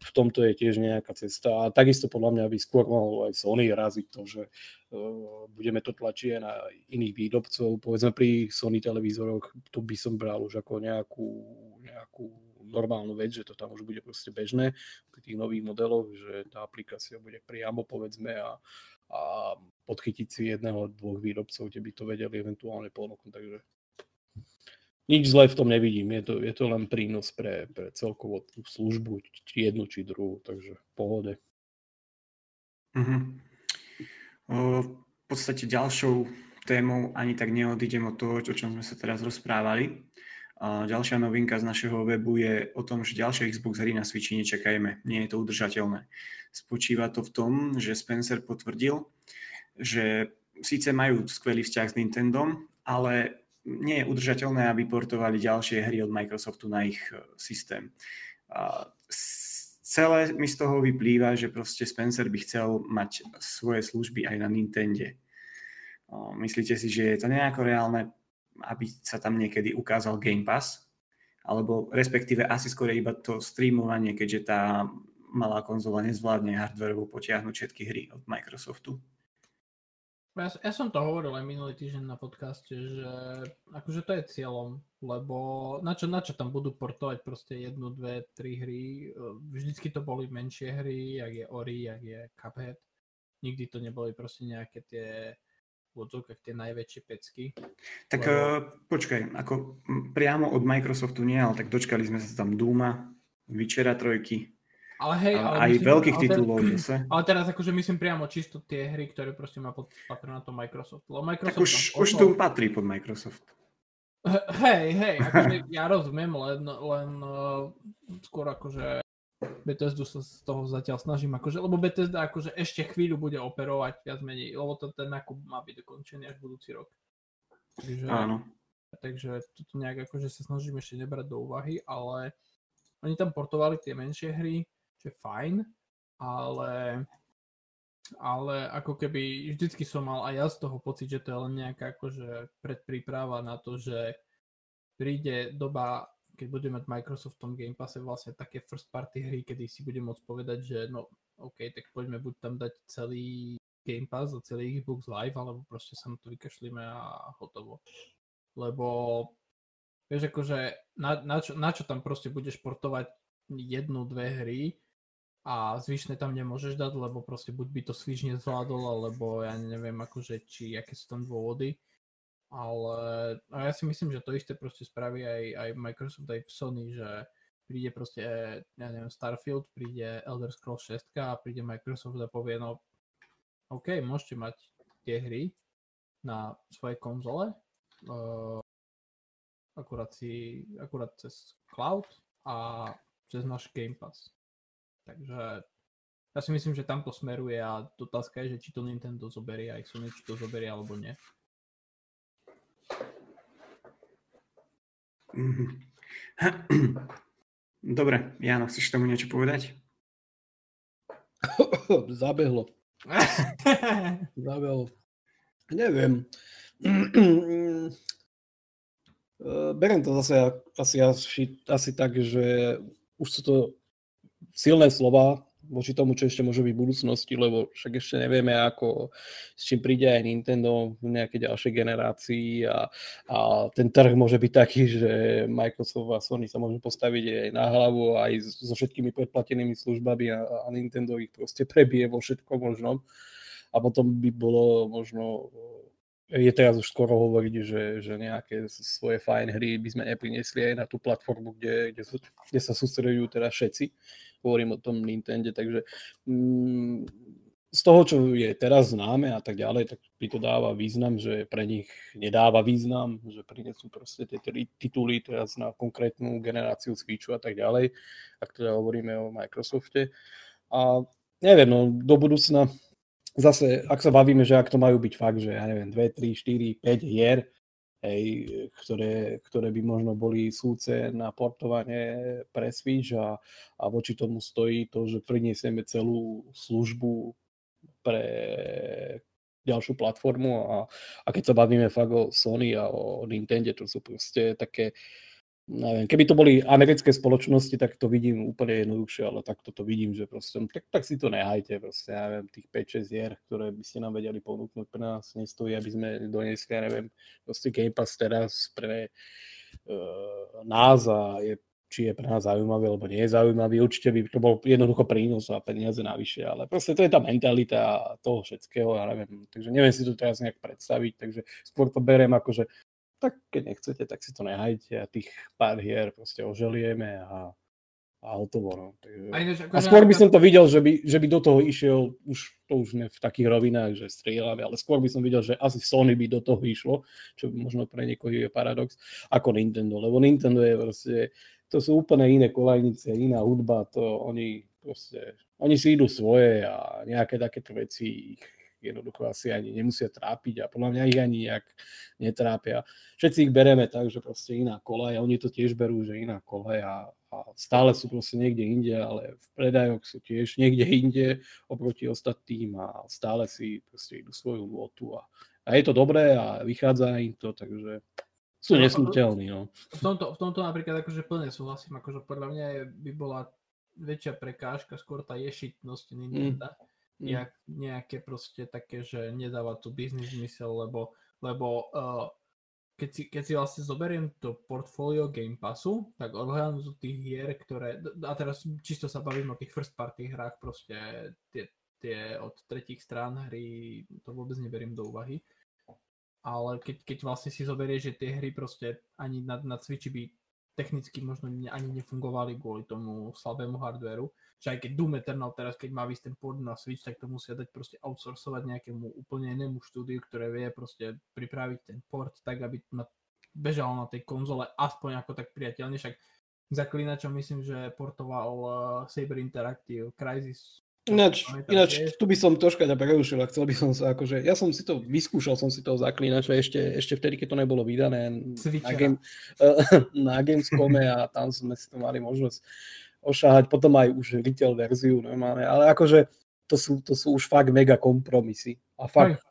v tomto je tiež nejaká cesta. A takisto podľa mňa by skôr mohol aj Sony raziť to, že uh, budeme to tlačiť aj na iných výrobcov. Povedzme pri Sony televízoroch, to by som bral už ako nejakú, nejakú normálnu vec, že to tam už bude proste bežné pri tých nových modeloch, že tá aplikácia bude priamo povedzme a, a podchytiť si jedného, dvoch výrobcov, kde by to vedeli eventuálne ponúknuť. Takže nič zlé v tom nevidím. Je to, je to len prínos pre, pre celkovo tú službu, či jednu, či druhú, takže pohode. Uh-huh. V podstate ďalšou témou ani tak neodídem od toho, o čom sme sa teraz rozprávali. Ďalšia novinka z našeho webu je o tom, že ďalšie Xbox hry na Switchi nečakajme. Nie je to udržateľné. Spočíva to v tom, že Spencer potvrdil, že síce majú skvelý vzťah s Nintendom, ale nie je udržateľné, aby portovali ďalšie hry od Microsoftu na ich e, systém. A celé mi z toho vyplýva, že proste Spencer by chcel mať svoje služby aj na Nintende. Myslíte si, že je to nejako reálne, aby sa tam niekedy ukázal Game Pass? Alebo respektíve asi skôr iba to streamovanie, keďže tá malá konzola nezvládne hardwareovo potiahnuť všetky hry od Microsoftu? Ja, ja som to hovoril aj minulý týždeň na podcaste, že akože to je cieľom, lebo na čo, na čo tam budú portovať proste jednu, dve, tri hry. Vždycky to boli menšie hry, jak je Ori, jak je Cuphead. Nikdy to neboli proste nejaké tie v tie najväčšie pecky. Tak lebo... uh, počkaj, ako priamo od Microsoftu nie, ale tak dočkali sme sa tam Duma, Vyčera trojky, ale hej, ale aj myslím, veľkých ale titulov zase. Ale teraz akože myslím priamo čisto tie hry, ktoré proste má pod, to Microsoft. Lebo Microsoft tak už, už tu patrí pod Microsoft. Hej, hej, akože ja rozumiem, len, len uh, skôr akože Bethesdu sa z toho zatiaľ snažím, akože, lebo Bethesda akože ešte chvíľu bude operovať viac menej, lebo to, ten nákup má byť dokončený až budúci rok. Takže, Áno. Takže toto nejak akože sa snažím ešte nebrať do úvahy, ale oni tam portovali tie menšie hry, čo je fajn, ale, ale ako keby vždycky som mal aj ja z toho pocit, že to je len nejaká akože predpríprava na to, že príde doba, keď budeme mať Microsoft v tom Game Passe vlastne také first party hry, kedy si budem môcť povedať, že no OK, tak poďme buď tam dať celý Game Pass a celý Xbox Live, alebo proste sa na to vykašlíme a hotovo. Lebo vieš akože na, na, čo, na čo tam proste budeš portovať jednu, dve hry, a zvyšné tam nemôžeš dať, lebo proste buď by to Switch nezvládol, alebo ja neviem akože, či aké sú tam dôvody. Ale a ja si myslím, že to isté proste spraví aj, aj Microsoft, aj Sony, že príde proste, ja neviem, Starfield, príde Elder Scrolls 6 a príde Microsoft a povie, no OK, môžete mať tie hry na svojej konzole, uh, akurát, si, akurát cez cloud a cez náš Game Pass. Takže ja si myslím, že tamto smeruje a otázka je, že či to Nintendo zoberie aj Sony, či to zoberie alebo nie. Mhm. Dobre, Jano, chceš tomu niečo povedať? Zabehlo. Zabehlo. Neviem. Beriem to zase asi, asi, asi tak, že už sú to silné slova voči tomu, čo ešte môže byť v budúcnosti, lebo však ešte nevieme, ako, s čím príde aj Nintendo v nejakej ďalšej generácii a, a ten trh môže byť taký, že Microsoft a Sony sa môžu postaviť aj na hlavu aj so všetkými predplatenými službami a, a Nintendo ich proste prebije vo všetkom možnom. A potom by bolo možno je teraz už skoro hovoriť, že, že nejaké svoje fajn hry by sme neprinesli aj na tú platformu, kde, kde, kde sa sústredujú teda všetci hovorím o tom Nintendo, takže mm, z toho, čo je teraz známe a tak ďalej, tak mi to dáva význam, že pre nich nedáva význam, že prinesú proste tie tituly teraz na konkrétnu generáciu Switchu a tak ďalej, ak teda hovoríme o Microsofte. A neviem, no do budúcna zase, ak sa bavíme, že ak to majú byť fakt, že ja neviem, 2, 3, 4, 5 hier, hej, ktoré, ktoré by možno boli súce na portovanie pre Switch a, a voči tomu stojí to, že priniesieme celú službu pre ďalšiu platformu a, a keď sa bavíme fakt o Sony a o Nintendo, to sú proste také, neviem, keby to boli americké spoločnosti, tak to vidím úplne jednoduchšie, ale tak to vidím, že proste, tak, tak si to nehajte, proste, ja neviem, tých 5-6 hier, ktoré by ste nám vedeli ponúknuť pre nás, nestojí, aby sme doniesli, ja neviem, proste Game Pass teraz pre uh, nás a je či je pre nás zaujímavý, alebo nie je zaujímavý. Určite by to bol jednoducho prínos a peniaze navyše, ale proste to je tá mentalita toho všetkého, ja neviem. Takže neviem si to teraz nejak predstaviť, takže skôr to beriem ako, že tak keď nechcete, tak si to nehajte a tých pár hier proste oželieme a, a hotovo. No. Takže... A, ináč, a skôr by som to videl, že by, že by do toho išiel, už to už sme v takých rovinách, že strieľame, ale skôr by som videl, že asi Sony by do toho išlo, čo možno pre niekoho je paradox, ako Nintendo, lebo Nintendo je proste to sú úplne iné kolajnice, iná hudba, to oni proste, oni si idú svoje a nejaké takéto veci ich jednoducho asi ani nemusia trápiť a podľa mňa ich ani nejak netrápia. Všetci ich bereme tak, že proste iná kolaj a oni to tiež berú, že iná kolaj a, a stále sú proste niekde inde, ale v predajoch sú tiež niekde inde oproti ostatným a stále si proste idú svoju lotu a, a je to dobré a vychádza im to, takže sú no, nesmrteľní, no. V tomto, v tomto napríklad akože plne súhlasím, akože podľa mňa by bola väčšia prekážka skôr tá ješitnosť Nintendo, mm. Jak nejaké proste také, že nedáva tu biznis zmysel, lebo, lebo uh, keď, si, keď si vlastne zoberiem to portfólio Game Passu, tak odhľadnúť tých hier, ktoré, a teraz čisto sa bavím o tých first party hrách, proste tie, tie od tretích strán hry, to vôbec neberiem do úvahy, ale keď, keď vlastne si zoberie, že tie hry proste ani na, na Switchi by technicky možno ani nefungovali kvôli tomu slabému hardveru, že aj keď Doom Eternal teraz, keď má vysť ten port na Switch, tak to musia dať proste outsourcovať nejakému úplne inému štúdiu, ktoré vie proste pripraviť ten port tak, aby na, bežal na tej konzole aspoň ako tak priateľne, však zaklinačom myslím, že portoval uh, Saber Interactive Crysis Ináč, ináč tu by som troška ťa prerušil a chcel by som sa akože, ja som si to, vyskúšal som si toho zaklínača ešte, ešte vtedy, keď to nebolo vydané na, game, na Gamescome a tam sme si to mali možnosť ošahať, potom aj už retail verziu normálne, ale akože to sú, to sú už fakt mega kompromisy a fakt,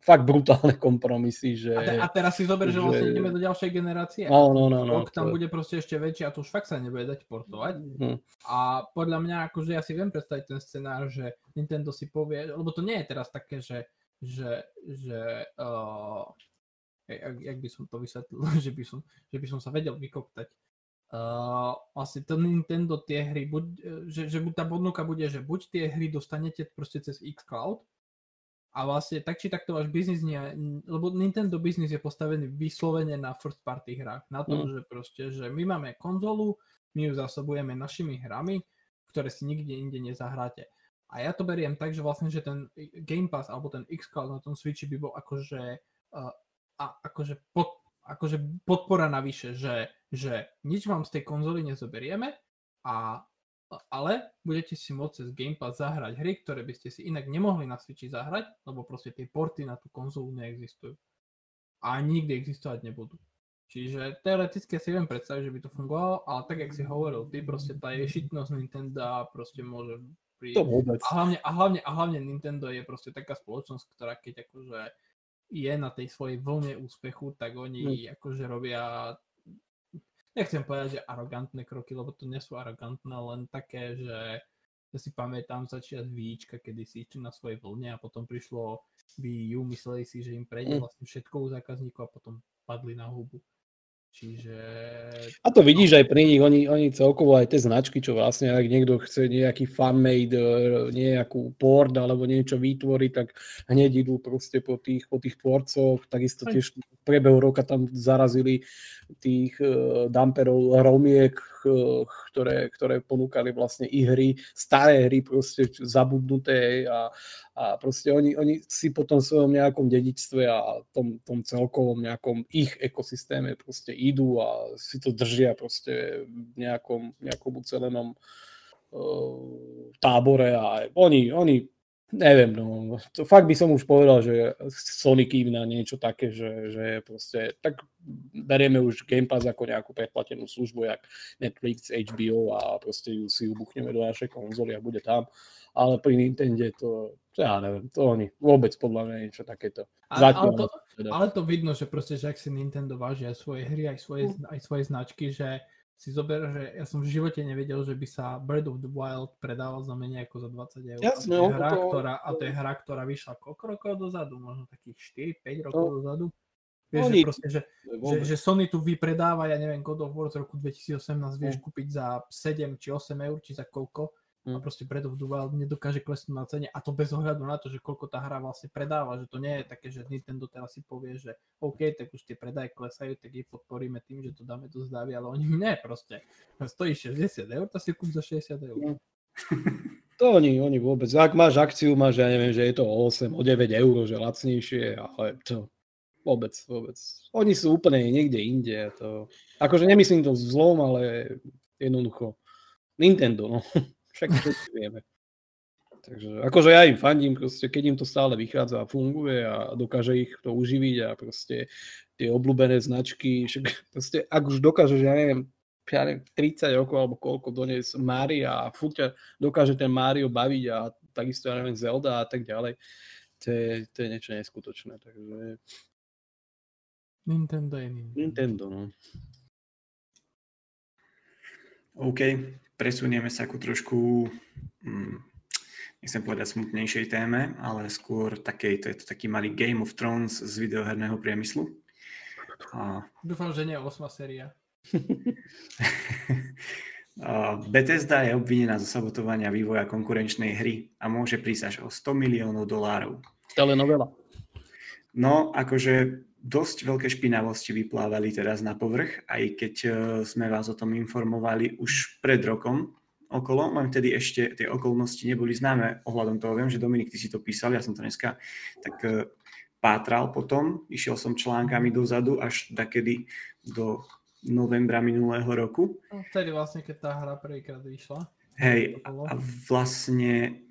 fakt brutálne kompromisy. Že, a, te, a teraz si zober, že, že vlastne ideme do ďalšej generácie. No, no, no, no, tam to... bude proste ešte väčší a to už fakt sa nebude dať portovať. Hmm. A podľa mňa, akože ja si viem predstaviť ten scenár, že Nintendo si povie, lebo to nie je teraz také, že, že, že uh, jak, jak by som to vysvetlil, že by som, že by som sa vedel vykoptať. Uh, vlastne to Nintendo tie hry, buď, že, že tá podnuka bude, že buď tie hry dostanete proste cez xCloud, a vlastne tak či takto váš biznis nie, lebo Nintendo biznis je postavený vyslovene na first party hrách. Na tom, mm. že proste, že my máme konzolu, my ju zásobujeme našimi hrami, ktoré si nikde inde nezahráte. A ja to beriem tak, že vlastne, že ten Game Pass alebo ten xCloud na tom Switchi by bol akože, uh, a, akože, pod, akože podpora navyše, že, že nič vám z tej konzoly nezoberieme a ale budete si môcť cez Game Pass zahrať hry, ktoré by ste si inak nemohli na Switchi zahrať, lebo proste tie porty na tú konzolu neexistujú. A nikdy existovať nebudú. Čiže teoreticky si viem predstaviť, že by to fungovalo, ale tak, jak si hovoril, ty proste tá ješitnosť Nintendo proste môže pri... A hlavne, a, hlavne, a hlavne Nintendo je proste taká spoločnosť, ktorá keď akože je na tej svojej vlne úspechu, tak oni mm. akože robia nechcem povedať, že arogantné kroky, lebo to nie sú arogantné, len také, že ja si pamätám začiať Víčka, kedy si išli na svojej vlne a potom prišlo Wii U, mysleli si, že im prejde mm. vlastne všetko u zákazníkov a potom padli na hubu. Čiže... A to vidíš aj pri nich, oni, oni celkovo aj tie značky, čo vlastne, ak niekto chce nejaký fan-made, e, nejakú port alebo niečo vytvoriť, tak hneď idú proste po tých, po tých tvorcoch, takisto tiež v priebehu roka tam zarazili tých uh, damperov romiek, uh, ktoré, ktoré ponúkali vlastne i hry, staré hry proste zabudnuté a, a proste oni, oni si po tom svojom nejakom dedičstve a tom, tom celkovom nejakom ich ekosystéme proste idú a si to držia proste v nejakom, nejakom ucelenom uh, tábore a oni, oni neviem, no, to fakt by som už povedal, že Sony kým na niečo také, že, že proste, tak berieme už Game Pass ako nejakú predplatenú službu, jak Netflix, HBO a proste ju si ubuchneme do našej konzoly a bude tam ale pri Nintendo to, ja neviem, to oni vôbec podľa mňa niečo takéto. Ale, ale, to, teda. ale to vidno, že proste, že ak si Nintendo váži aj svoje hry, aj svoje, aj svoje značky, že si zober, že ja som v živote nevedel, že by sa Breath of the Wild predával za menej ako za 20 eur. Jasne, a, to je hra, to... Ktorá, a to je hra, ktorá vyšla koľko rokov dozadu, možno takých 4-5 rokov no. dozadu. Vieš, Oni... že, proste, že, že, že Sony tu vypredáva, ja neviem, God of War z roku 2018 vieš no. kúpiť za 7 či 8 eur, či za koľko a mm. proste Wild nedokáže klesnúť na cene a to bez ohľadu na to, že koľko tá hra vlastne predáva, že to nie je také, že Nintendo teraz si povie, že OK, tak už tie predaje klesajú, tak ich podporíme tým, že to dáme do zdávy, ale oni nie proste. Stojí 60 eur, to si kúp za 60 eur. Mm. To oni, oni vôbec. Ak máš akciu, máš, ja neviem, že je to o 8, o 9 eur, že lacnejšie, ale to vôbec, vôbec. Oni sú úplne niekde inde. To, akože nemyslím to zlom, ale jednoducho Nintendo, no. Však všetci vieme. Takže akože ja im fandím, proste, keď im to stále vychádza a funguje a dokáže ich to uživiť a proste tie obľúbené značky, však proste ak už dokáže, že ja neviem, ja neviem, 30 rokov alebo koľko donies Mario a furt dokáže ten Mario baviť a takisto, ja neviem, Zelda a tak ďalej, to je, to je niečo neskutočné, takže... Nintendo je Nintendo. Nintendo, no. OK, presunieme sa ku trošku, hm, nechcem povedať smutnejšej téme, ale skôr takej, to je to taký malý Game of Thrones z videoherného priemyslu. A... Dúfam, že nie 8 séria. Bethesda je obvinená zo sabotovania vývoja konkurenčnej hry a môže prísť až o 100 miliónov dolárov. Telenovela. No, akože dosť veľké špinavosti vyplávali teraz na povrch, aj keď e, sme vás o tom informovali už pred rokom okolo, len vtedy ešte tie okolnosti neboli známe ohľadom toho. Viem, že Dominik, ty si to písal, ja som to dneska tak e, pátral potom, išiel som článkami dozadu až takedy do novembra minulého roku. No, vtedy vlastne, keď tá hra prvýkrát vyšla. Hej, a vlastne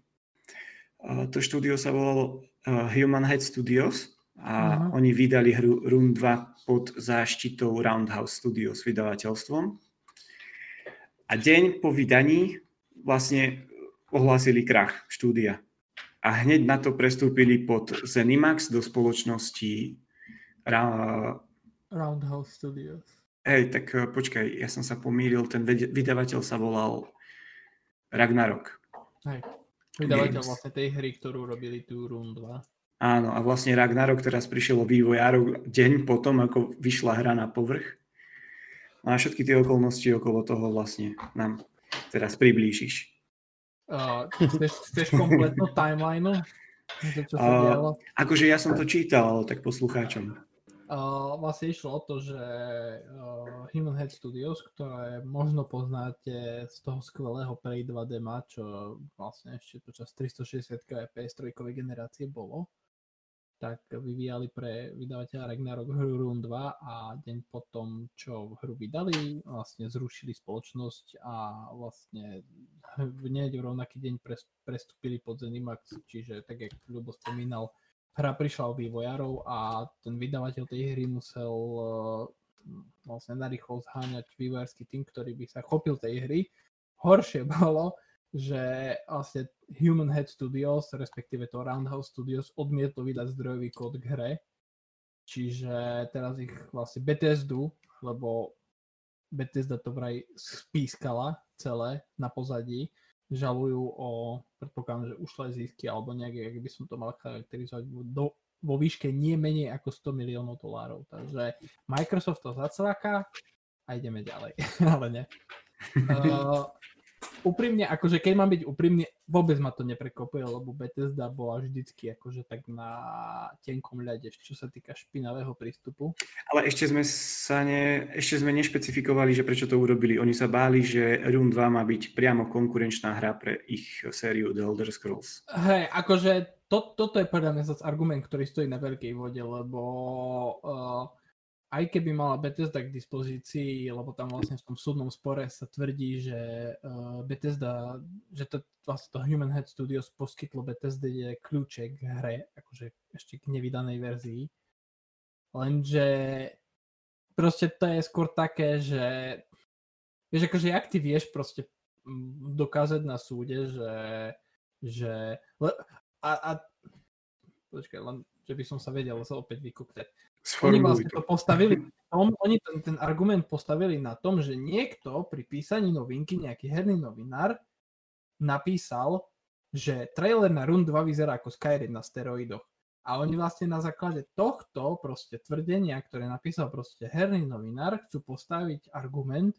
to štúdio sa volalo Human Head Studios a uh-huh. oni vydali hru Rune 2 pod záštitou Roundhouse Studios vydavateľstvom. A deň po vydaní vlastne ohlásili krach štúdia. A hneď na to prestúpili pod Zenimax do spoločnosti Ra- Roundhouse Studios. Hej, tak eh, počkaj, ja som sa pomýlil, ten vydavateľ sa volal Ragnarok. Hej, vydavateľ Games. vlastne tej hry, ktorú robili tú Rune 2. Áno, a vlastne Ragnarok teraz prišiel o vývojárov deň potom, ako vyšla hra na povrch. No a všetky tie okolnosti okolo toho vlastne nám teraz priblížiš. Uh, chceš, chceš kompletnú timeline? čo sa uh, akože ja som to čítal, tak poslucháčom. Uh, vlastne išlo o to, že uh, Human Head Studios, ktoré možno poznáte z toho skvelého Play 2 dema, čo vlastne ešte počas 360 PS3 generácie bolo, tak vyvíjali pre vydavateľa Ragnarok hru Rune 2 a deň potom, čo hru vydali, vlastne zrušili spoločnosť a vlastne v v rovnaký deň prestúpili pod Zenimax, čiže tak, jak Ľubo spomínal, hra prišla o vývojárov a ten vydavateľ tej hry musel uh, vlastne narýchlo zháňať vývojársky tým, ktorý by sa chopil tej hry. Horšie bolo, že vlastne Human Head Studios, respektíve to Roundhouse Studios, odmietlo vydať zdrojový kód k hre. Čiže teraz ich vlastne Bethesda, lebo Bethesda to vraj spískala celé na pozadí, žalujú o, predpokladám, že ušlé zisky, alebo nejak, ak by som to mal charakterizovať, do, vo výške nie menej ako 100 miliónov dolárov. Takže Microsoft to zacvaká a ideme ďalej, ale ne. Uh, úprimne, akože keď mám byť úprimný, vôbec ma to neprekopuje, lebo Bethesda bola vždycky akože tak na tenkom ľade, čo sa týka špinavého prístupu. Ale ešte sme sa ne, ešte sme nešpecifikovali, že prečo to urobili. Oni sa báli, že Rune 2 má byť priamo konkurenčná hra pre ich sériu The Elder Scrolls. Hej, akože to, toto je podľa mňa zase argument, ktorý stojí na veľkej vode, lebo uh, aj keby mala Bethesda k dispozícii, lebo tam vlastne v tom súdnom spore sa tvrdí, že uh, Bethesda, že to vlastne to Human Head Studios poskytlo Bethesda je kľúče k hre, akože ešte k nevydanej verzii. Lenže proste to je skôr také, že vieš, akože jak ty vieš proste dokázať na súde, že, že a, a počkaj, len že by som sa vedel sa opäť vykúkať. Oni vlastne to postavili, tom, oni ten, ten argument postavili na tom, že niekto pri písaní novinky, nejaký herný novinár, napísal, že trailer na Run 2 vyzerá ako Skyrim na steroidoch. A oni vlastne na základe tohto proste tvrdenia, ktoré napísal proste herný novinár, chcú postaviť argument,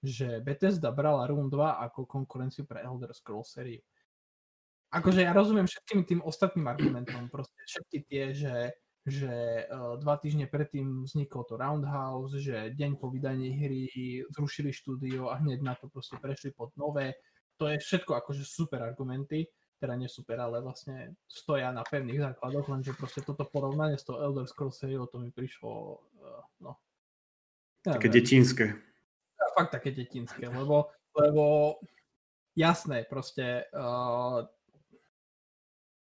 že Bethesda brala Rune 2 ako konkurenciu pre Elder Scrolls sériu. Akože ja rozumiem všetkým tým ostatným argumentom, proste všetky tie, že, že uh, dva týždne predtým vzniklo to Roundhouse, že deň po vydaní hry zrušili štúdio a hneď na to proste prešli pod nové. To je všetko akože super argumenty, teda nie super, ale vlastne stoja na pevných základoch, lenže proste toto porovnanie s tou Elder Scrolls seriou, to mi prišlo, uh, no. Ja také detinské. Ja, fakt také detinské, lebo, lebo jasné, proste uh,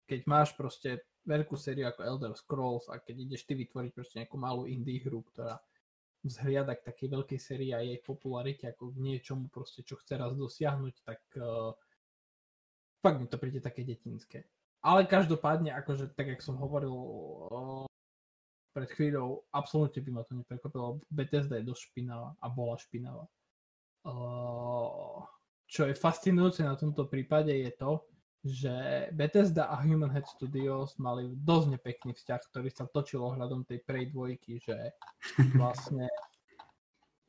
keď máš proste veľkú sériu ako Elder Scrolls a keď ideš ty vytvoriť proste nejakú malú indie hru, ktorá vzhliada k takej veľkej sérii a jej popularite ako k niečomu proste, čo chce raz dosiahnuť, tak uh, fakt mi to príde také detinské. Ale každopádne, akože tak, jak som hovoril uh, pred chvíľou, absolútne by ma to neprekvapilo. Bethesda je dosť špinavá a bola špinavá. Uh, čo je fascinujúce na tomto prípade je to, že Bethesda a Human Head Studios mali dosť nepekný vzťah, ktorý sa točil ohľadom tej Prey dvojky, že vlastne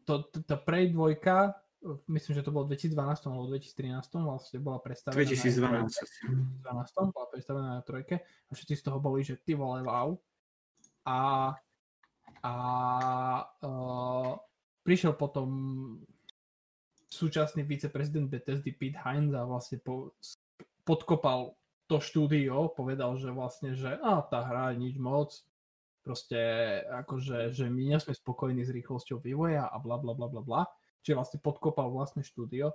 to, to, tá Prey dvojka, myslím, že to bolo v 2012 alebo 2013, vlastne bola predstavená 2012. Na 2012 bola predstavená na trojke a všetci z toho boli, že ty vole wow. A, a uh, prišiel potom súčasný viceprezident Bethesdy Pete Hines a vlastne po, podkopal to štúdio, povedal, že vlastne, že a tá hra je nič moc, proste akože, že my nie sme spokojní s rýchlosťou vývoja a bla bla bla bla bla. Čiže vlastne podkopal vlastné štúdio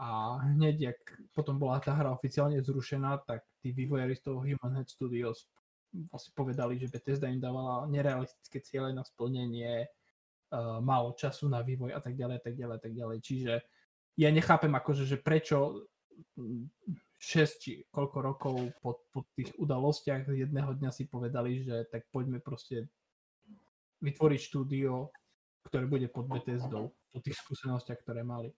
a hneď, jak potom bola tá hra oficiálne zrušená, tak tí vývojári z toho Human Head Studios vlastne povedali, že Bethesda im dávala nerealistické ciele na splnenie, uh, málo času na vývoj a tak ďalej, tak ďalej, tak ďalej. Čiže ja nechápem akože, že prečo 6 či koľko rokov po, po tých udalostiach jedného dňa si povedali, že tak poďme proste vytvoriť štúdio, ktoré bude pod Bethesdou, po tých skúsenostiach, ktoré mali.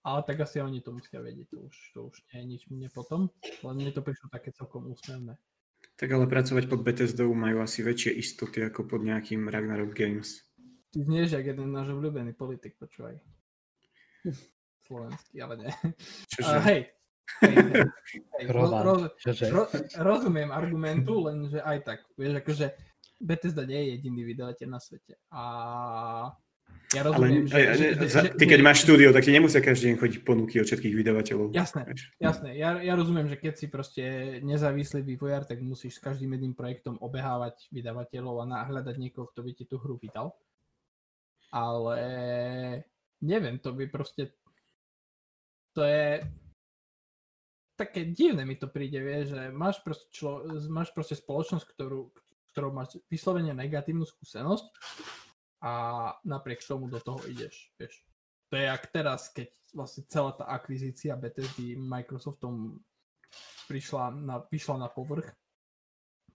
Ale tak asi oni to musia vedieť, to už, to už nie je nič mne potom, len mne to prišlo také celkom úsmevné. Tak ale pracovať pod Bethesdou majú asi väčšie istoty ako pod nejakým Ragnarok Games. Ty znieš jak jeden náš obľúbený politik, počúvaj. Slovenský, ale nie. Čože? Uh, hej, Hej, roz, roz, ro, rozumiem argumentu, lenže aj tak, vieš, akože Bethesda nie je jediný vydavateľ na svete. A ja rozumiem, Ale, že, že, že, že... Ty keď máš štúdio, tak ti nemusia každý deň chodiť ponuky od všetkých vydavateľov. Jasné, jasné. Ja, ja rozumiem, že keď si proste nezávislý vývojár, tak musíš s každým jedným projektom obehávať vydavateľov a nahľadať niekoho, kto by ti tú hru vydal. Ale neviem, to by proste to je také divné mi to príde, vie, že máš proste, člo, máš proste spoločnosť, ktorú, ktorou máš vyslovene negatívnu skúsenosť a napriek tomu do toho ideš, vieš. To je jak teraz, keď vlastne celá tá akvizícia Bethesdy Microsoftom prišla na, vyšla na povrch,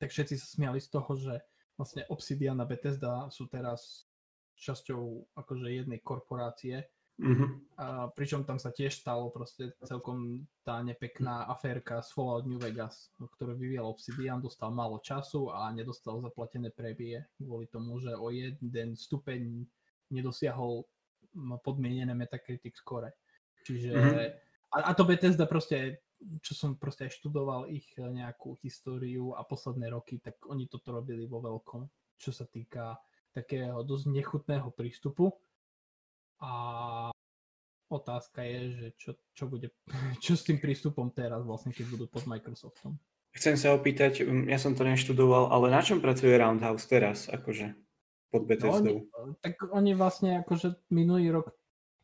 tak všetci sa smiali z toho, že vlastne Obsidian a Bethesda sú teraz časťou akože jednej korporácie Mm-hmm. A pričom tam sa tiež stalo proste celkom tá nepekná aférka s Fallout New Vegas, ktorú vyvíjal Obsidian, dostal málo času a nedostal zaplatené prebie kvôli tomu, že o jeden stupeň nedosiahol podmienené Metacritic score. Čiže mm-hmm. a, a to Bethesda proste čo som proste aj študoval ich nejakú históriu a posledné roky, tak oni toto robili vo veľkom, čo sa týka takého dosť nechutného prístupu a otázka je, že čo, čo bude, čo s tým prístupom teraz vlastne, keď budú pod Microsoftom. Chcem sa opýtať, ja som to neštudoval, ale na čom pracuje Roundhouse teraz, akože pod Bethesdou? No, oni, tak oni vlastne akože minulý rok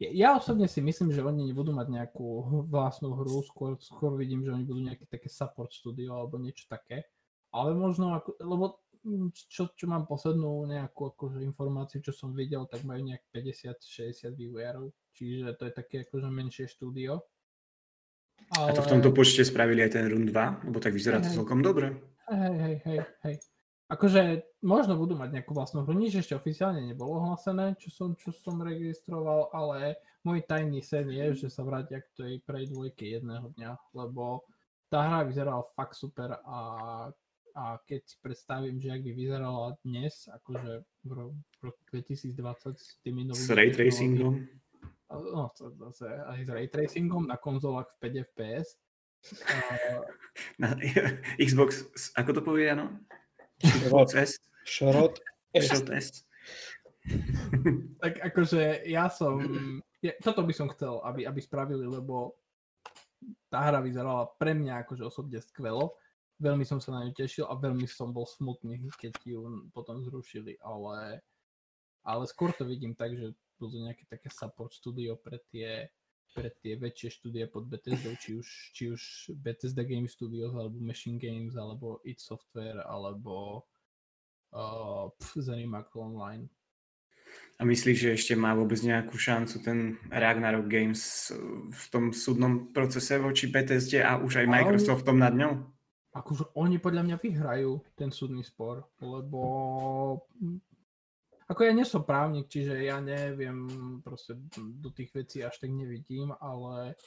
ja osobne si myslím, že oni nebudú mať nejakú vlastnú hru, skôr, skôr vidím, že oni budú nejaké také support studio alebo niečo také. Ale možno, ako, lebo čo, čo mám poslednú nejakú akože informáciu, čo som videl, tak majú nejak 50-60 vývojárov, čiže to je také akože menšie štúdio. Ale... A to v tomto počte spravili aj ten Run 2, lebo tak vyzerá to celkom dobre. Hej, hej, hej, hej. Akože možno budú mať nejakú vlastnú hru, nič ešte oficiálne nebolo ohlásené, čo som, čo som registroval, ale môj tajný sen je, že sa vrátia k tej Prey 2 jedného dňa, lebo tá hra vyzerala fakt super a, a keď si predstavím, že ak by vyzerala dnes, akože v roku 2020 s tými novými... S ray tracingom? No, zase aj s ray tracingom na konzolách v 5 FPS. Na Xbox, ako to povie, áno? Šrot S. Šrot S. tak akože ja som, ja, toto by som chcel, aby, aby spravili, lebo tá hra vyzerala pre mňa akože osobne skvelo. Veľmi som sa na ňu tešil a veľmi som bol smutný, keď ju potom zrušili, ale, ale skôr to vidím tak, že budú nejaké také support studio pre tie, pre tie väčšie štúdie pod Bethesda, či už, či už Bethesda Game Studios, alebo Machine Games, alebo id Software, alebo uh, Zenimax Online. A myslíš, že ešte má vôbec nejakú šancu ten Ragnarok Games v tom súdnom procese voči Bethesde a už aj Microsoftom nad ňou? Akože oni podľa mňa vyhrajú ten súdny spor, lebo ako ja nie som právnik, čiže ja neviem, proste do tých vecí až tak nevidím, ale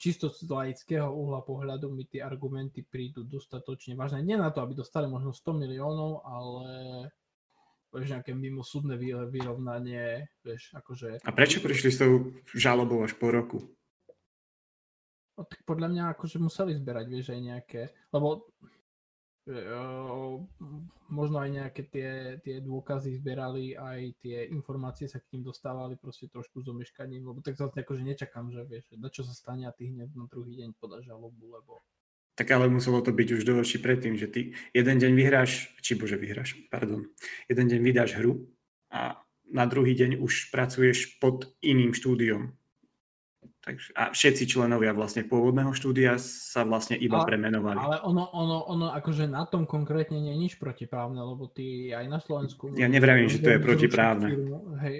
čisto z laického uhla pohľadu mi tie argumenty prídu dostatočne vážne. Nie na to, aby dostali možno 100 miliónov, ale vieš, nejaké mimo súdne vyrovnanie, vieš, akože... A prečo prišli s tou žalobou až po roku? No, podľa mňa akože museli zberať, vieš, aj nejaké, lebo možno aj nejaké tie, tie dôkazy zberali, aj tie informácie sa k ním dostávali proste trošku s omeškaním, lebo tak zase akože nečakám, že vieš, na čo sa stane a ty hneď na druhý deň podáš žalobu, lebo... Tak ale muselo to byť už do predtým, že ty jeden deň vyhráš, či bože vyhráš, pardon, jeden deň vydáš hru a na druhý deň už pracuješ pod iným štúdiom. Takže, a všetci členovia vlastne pôvodného štúdia sa vlastne iba ale, premenovali. Ale ono, ono, ono akože na tom konkrétne nie je nič protiprávne, lebo ty aj na Slovensku... Ja nevravím, že to je protiprávne. hej,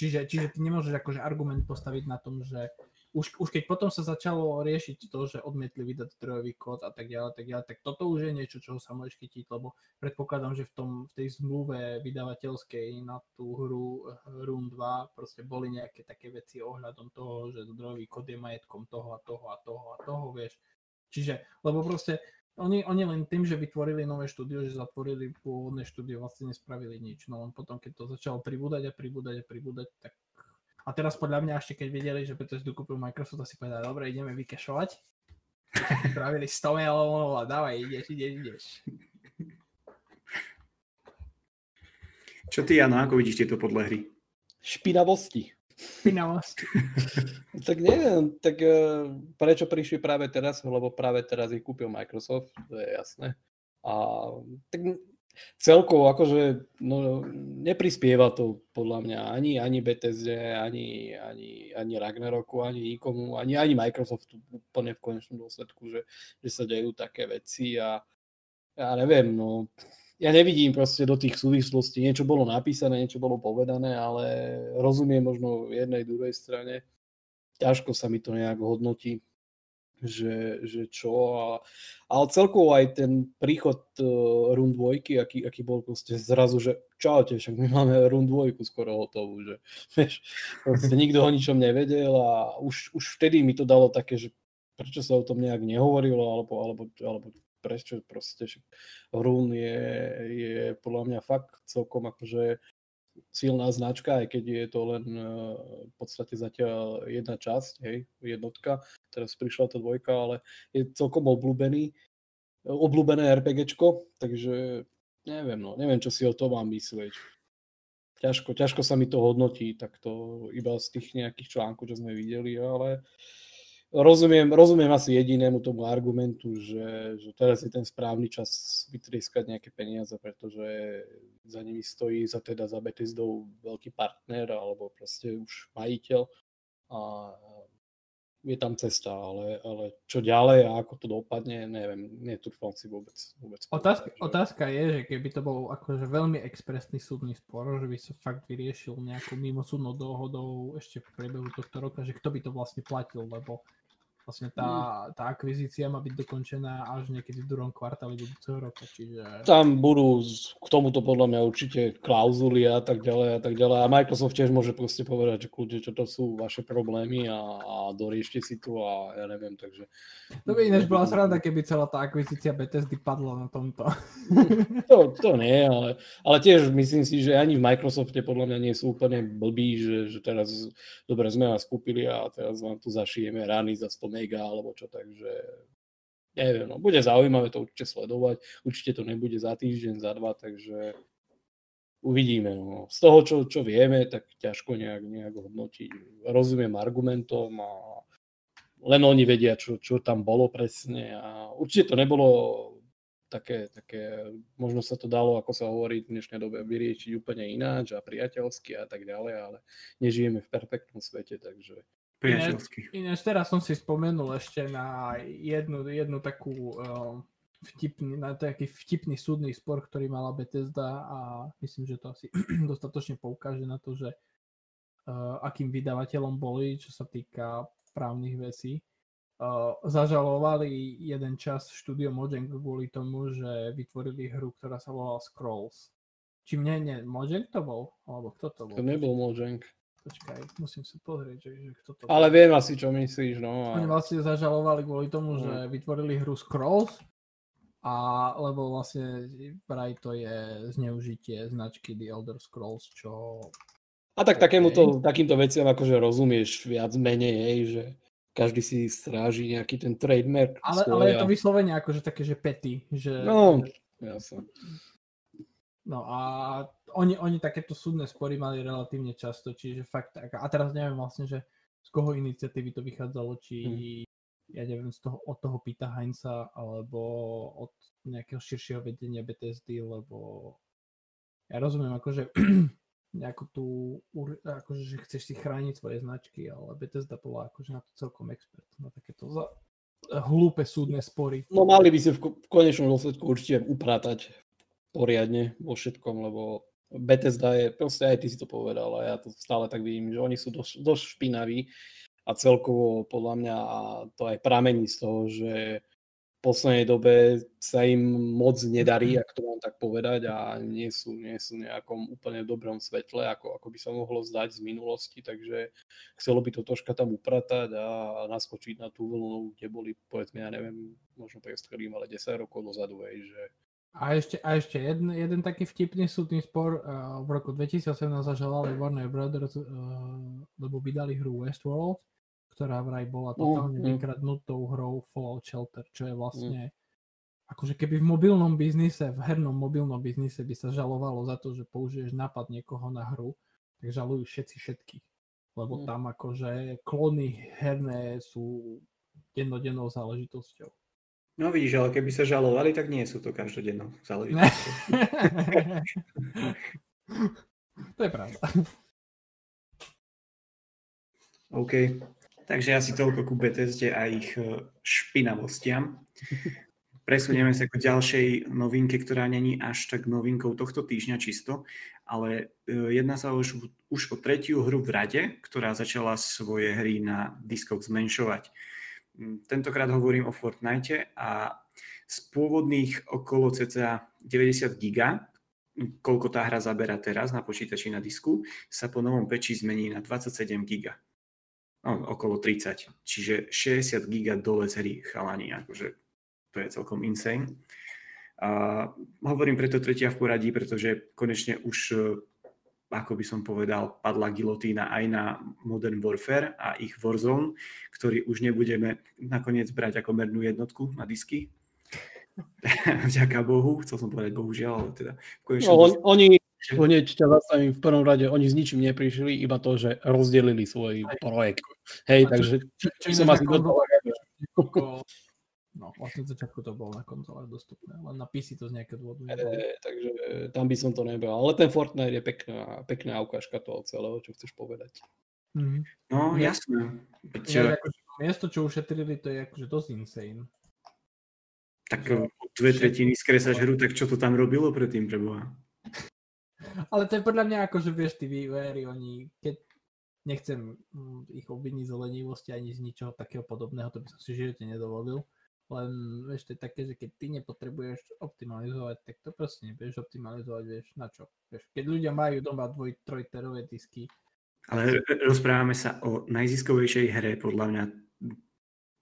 čiže, čiže ty nemôžeš akože argument postaviť na tom, že už, už keď potom sa začalo riešiť to, že odmietli vydať zdrojový kód a tak ďalej, tak ďalej, tak toto už je niečo, čo sa môžeš chytiť, lebo predpokladám, že v, tom, v tej zmluve vydavateľskej na tú hru Room 2 proste boli nejaké také veci ohľadom toho, že zdrojový kód je majetkom toho a toho a toho a toho, vieš. Čiže, lebo proste oni, oni len tým, že vytvorili nové štúdio, že zatvorili pôvodné štúdio, vlastne nespravili nič. No len potom, keď to začalo pribúdať a pribúdať a pribúdať, tak a teraz podľa mňa ešte keď videli, že Bethesda kúpil Microsoft, asi povedali, dobre, ideme vykešovať. Spravili 100 miliónov a dávaj, ideš, ideš, ideš. Čo ty, Jano, ako vidíš tieto podľa hry? Špinavosti. Špinavosti. tak neviem, tak uh, prečo prišli práve teraz, lebo práve teraz ich kúpil Microsoft, to je jasné. A tak celkovo akože no, neprispieva to podľa mňa ani, ani Bethesde, ani, ani, ani Ragnaroku, ani nikomu, ani, ani Microsoftu úplne v konečnom dôsledku, že, že sa dejú také veci a ja neviem, no ja nevidím proste do tých súvislostí, niečo bolo napísané, niečo bolo povedané, ale rozumiem možno v jednej, druhej strane. Ťažko sa mi to nejak hodnotí že, že čo. A, ale celkovo aj ten príchod uh, Run 2, aký, aký bol proste zrazu, že čaute, však my máme Run 2 skoro hotovú, že vieš, proste nikto o ničom nevedel a už, už vtedy mi to dalo také, že prečo sa o tom nejak nehovorilo, alebo, alebo, alebo prečo proste, že Run je, je podľa mňa fakt celkom akože silná značka, aj keď je to len eh, v podstate zatiaľ jedna časť, hej, jednotka, teraz prišla tá dvojka, ale je celkom obľúbený, obľúbené RPGčko, takže neviem, no, neviem, čo si o tom mám myslieť. Ťažko, ťažko sa mi to hodnotí, tak to iba z tých nejakých článkov, čo sme videli, ale rozumiem, rozumiem asi jedinému tomu argumentu, že, že teraz je ten správny čas vytrieskať nejaké peniaze, pretože za nimi stojí za teda za Bethesdou veľký partner alebo proste už majiteľ a je tam cesta, ale, ale čo ďalej a ako to dopadne, neviem, netrúfam si vôbec. vôbec otázka, že... otázka je, že keby to bol akože veľmi expresný súdny spor, že by sa fakt vyriešil nejakou mimosúdnou dohodou ešte v priebehu tohto roka, že kto by to vlastne platil, lebo Vlastne tá, mm. tá akvizícia má byť dokončená až niekedy v druhom kvartáli budúceho roka, čiže... Tam budú k tomuto podľa mňa určite klauzuly a tak ďalej a tak ďalej. A Microsoft tiež môže proste povedať, že kľudne, čo to sú vaše problémy a, a doriešte si tu a ja neviem, takže... To by ináč bola sranda, keby celá tá akvizícia Bethesdy padla na tomto. to, to nie, ale, ale tiež myslím si, že ani v Microsofte podľa mňa nie sú úplne blbí, že, že teraz dobre sme vás kúpili a teraz vám tu zašijeme rány za 100 mega alebo čo, takže neviem, no, bude zaujímavé to určite sledovať, určite to nebude za týždeň, za dva, takže uvidíme. No. Z toho, čo, čo vieme, tak ťažko nejak, nejak hodnotiť. Rozumiem argumentom a len oni vedia, čo, čo tam bolo presne a určite to nebolo také, také, možno sa to dalo, ako sa hovorí v dnešnej dobe, vyriešiť úplne ináč a priateľsky a tak ďalej, ale nežijeme v perfektnom svete, takže Priateľský. Ináč teraz som si spomenul ešte na jednu, jednu takú uh, vtipný, na taký vtipný súdny spor, ktorý mala Bethesda a myslím, že to asi dostatočne poukáže na to, že uh, akým vydavateľom boli, čo sa týka právnych vecí. Uh, zažalovali jeden čas štúdio Mojang kvôli tomu, že vytvorili hru, ktorá sa volala Scrolls. Či mne, nie, Mojang to bol? Alebo kto to bol? To nebol Mojang. Počkaj, musím si pozrieť, že, že kto to... Ale viem asi, čo myslíš, no. A... Oni vlastne zažalovali kvôli tomu, mm. že vytvorili hru Scrolls, a lebo vlastne vraj to je zneužitie značky The Elder Scrolls, čo... A tak okay. takémuto, takýmto veciam akože rozumieš viac menej, hej, že každý si stráži nejaký ten trademark. Ale, ale je to vyslovene akože také, že pety, že... No, jasne. No a oni, oni takéto súdne spory mali relatívne často, čiže fakt, a teraz neviem vlastne, že z koho iniciatívy to vychádzalo, či hmm. ja neviem, z toho, od toho Pita Heinza, alebo od nejakého širšieho vedenia BTSD, lebo ja rozumiem, akože nejakú tú, akože, že chceš si chrániť svoje značky, ale Bethesda bola akože na to celkom expert, na takéto za, hlúpe súdne spory. No mali by si v, v konečnom dôsledku určite upratať poriadne vo všetkom, lebo Bethesda je, proste aj ty si to povedal a ja to stále tak vidím, že oni sú dosť, dosť špinaví a celkovo podľa mňa to aj pramení z toho, že v poslednej dobe sa im moc nedarí, ak to mám tak povedať a nie sú, nie sú nejakom úplne dobrom svetle, ako, ako by sa mohlo zdať z minulosti, takže chcelo by to troška tam upratať a naskočiť na tú vlnu, kde boli, povedzme, ja neviem, možno prestrelím, ale 10 rokov dozadu, hej, že a ešte, a ešte jeden, jeden taký vtipný súdny spor. Uh, v roku 2018 zažalali Warner Brothers, uh, lebo vydali hru Westworld, ktorá vraj bola mm, totálne mm. vykradnutou hrou Fallout Shelter, čo je vlastne mm. akože keby v mobilnom biznise, v hernom mobilnom biznise by sa žalovalo za to, že použiješ nápad niekoho na hru, tak žalujú všetci všetky. Lebo mm. tam akože klony herné sú dennodennou záležitosťou. No vidíš, ale keby sa žalovali, tak nie sú to každodennou záležitosťou. to je pravda. OK. Takže asi toľko ku Bethesde a ich e, špinavostiam. Presunieme sa k ďalšej novinke, ktorá není až tak novinkou tohto týždňa čisto, ale e, jedná sa už, už o tretiu hru v rade, ktorá začala svoje hry na diskoch zmenšovať. Mm, tentokrát hovorím o Fortnite a z pôvodných okolo cca 90 giga, koľko tá hra zabera teraz na počítači na disku, sa po novom peči zmení na 27 giga. No, okolo 30. Čiže 60 giga dole z hry chalani. Akože to je celkom insane. A hovorím preto tretia v poradí, pretože konečne už ako by som povedal, padla gilotína aj na Modern Warfare a ich Warzone, ktorý už nebudeme nakoniec brať ako mernú jednotku na disky. Vďaka Bohu, chcel som povedať bohužiaľ, ale teda... No, on, oni hneď ťa zastavím v prvom rade, oni s ničím neprišli, iba to, že rozdelili svoj projekt. Hej, takže čo, čo, čo som asi No, vlastne v začiatku to bolo na konzolách dostupné, len na PC to z nejakého dôvodu e, takže tam by som to nebol. Ale ten Fortnite je pekná, pekná ukážka toho celého, čo chceš povedať. Mm-hmm. No, jasné. Ja, akože, miesto, čo ušetrili, to je akože dosť insane. Tak dve tretiny skresaš hru, tak čo to tam robilo predtým, preboha? Ale to je podľa mňa ako, že vieš, tí vývojári, oni, keď nechcem mm, ich obviniť z lenivosti ani z ničoho takého podobného, to by som si v živote nedovolil, len vieš, to je také, že keď ty nepotrebuješ optimalizovať, tak to proste nebudeš optimalizovať, vieš, na čo. Vieš, keď ľudia majú doma dvoj, trojterové disky. Ale rozprávame sa o najziskovejšej hre, podľa mňa,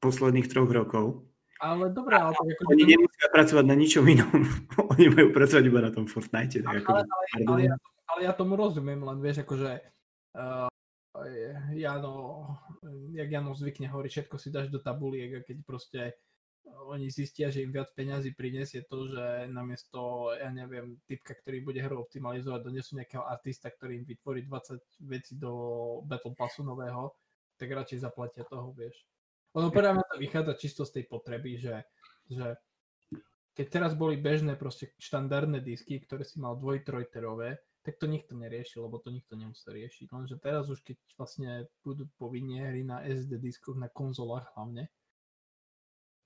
posledných troch rokov. Ale dobré, ale tak ako... Oni nemusia pracovať na ničom inom. Oni majú pracovať iba na tom Fortnite. Ale, ako, ale, ale, ale, ja, ale ja tomu rozumiem, len vieš, akože uh, Jano, jak Jano zvykne hovoriť, všetko si dáš do tabuliek a keď proste oni zistia, že im viac peňazí prinesie to, že namiesto, ja neviem, typka, ktorý bude hru optimalizovať, donesú nejakého artista, ktorý im vytvorí 20 vecí do Battle Passu nového, tak radšej zaplatia toho, vieš. Ono podľa mňa to vychádza čisto z tej potreby, že, že keď teraz boli bežné proste štandardné disky, ktoré si mal dvoj, trojterové, tak to nikto neriešil, lebo to nikto nemusel riešiť. Lenže teraz už keď vlastne budú povinne hry na SD diskoch, na konzolách hlavne,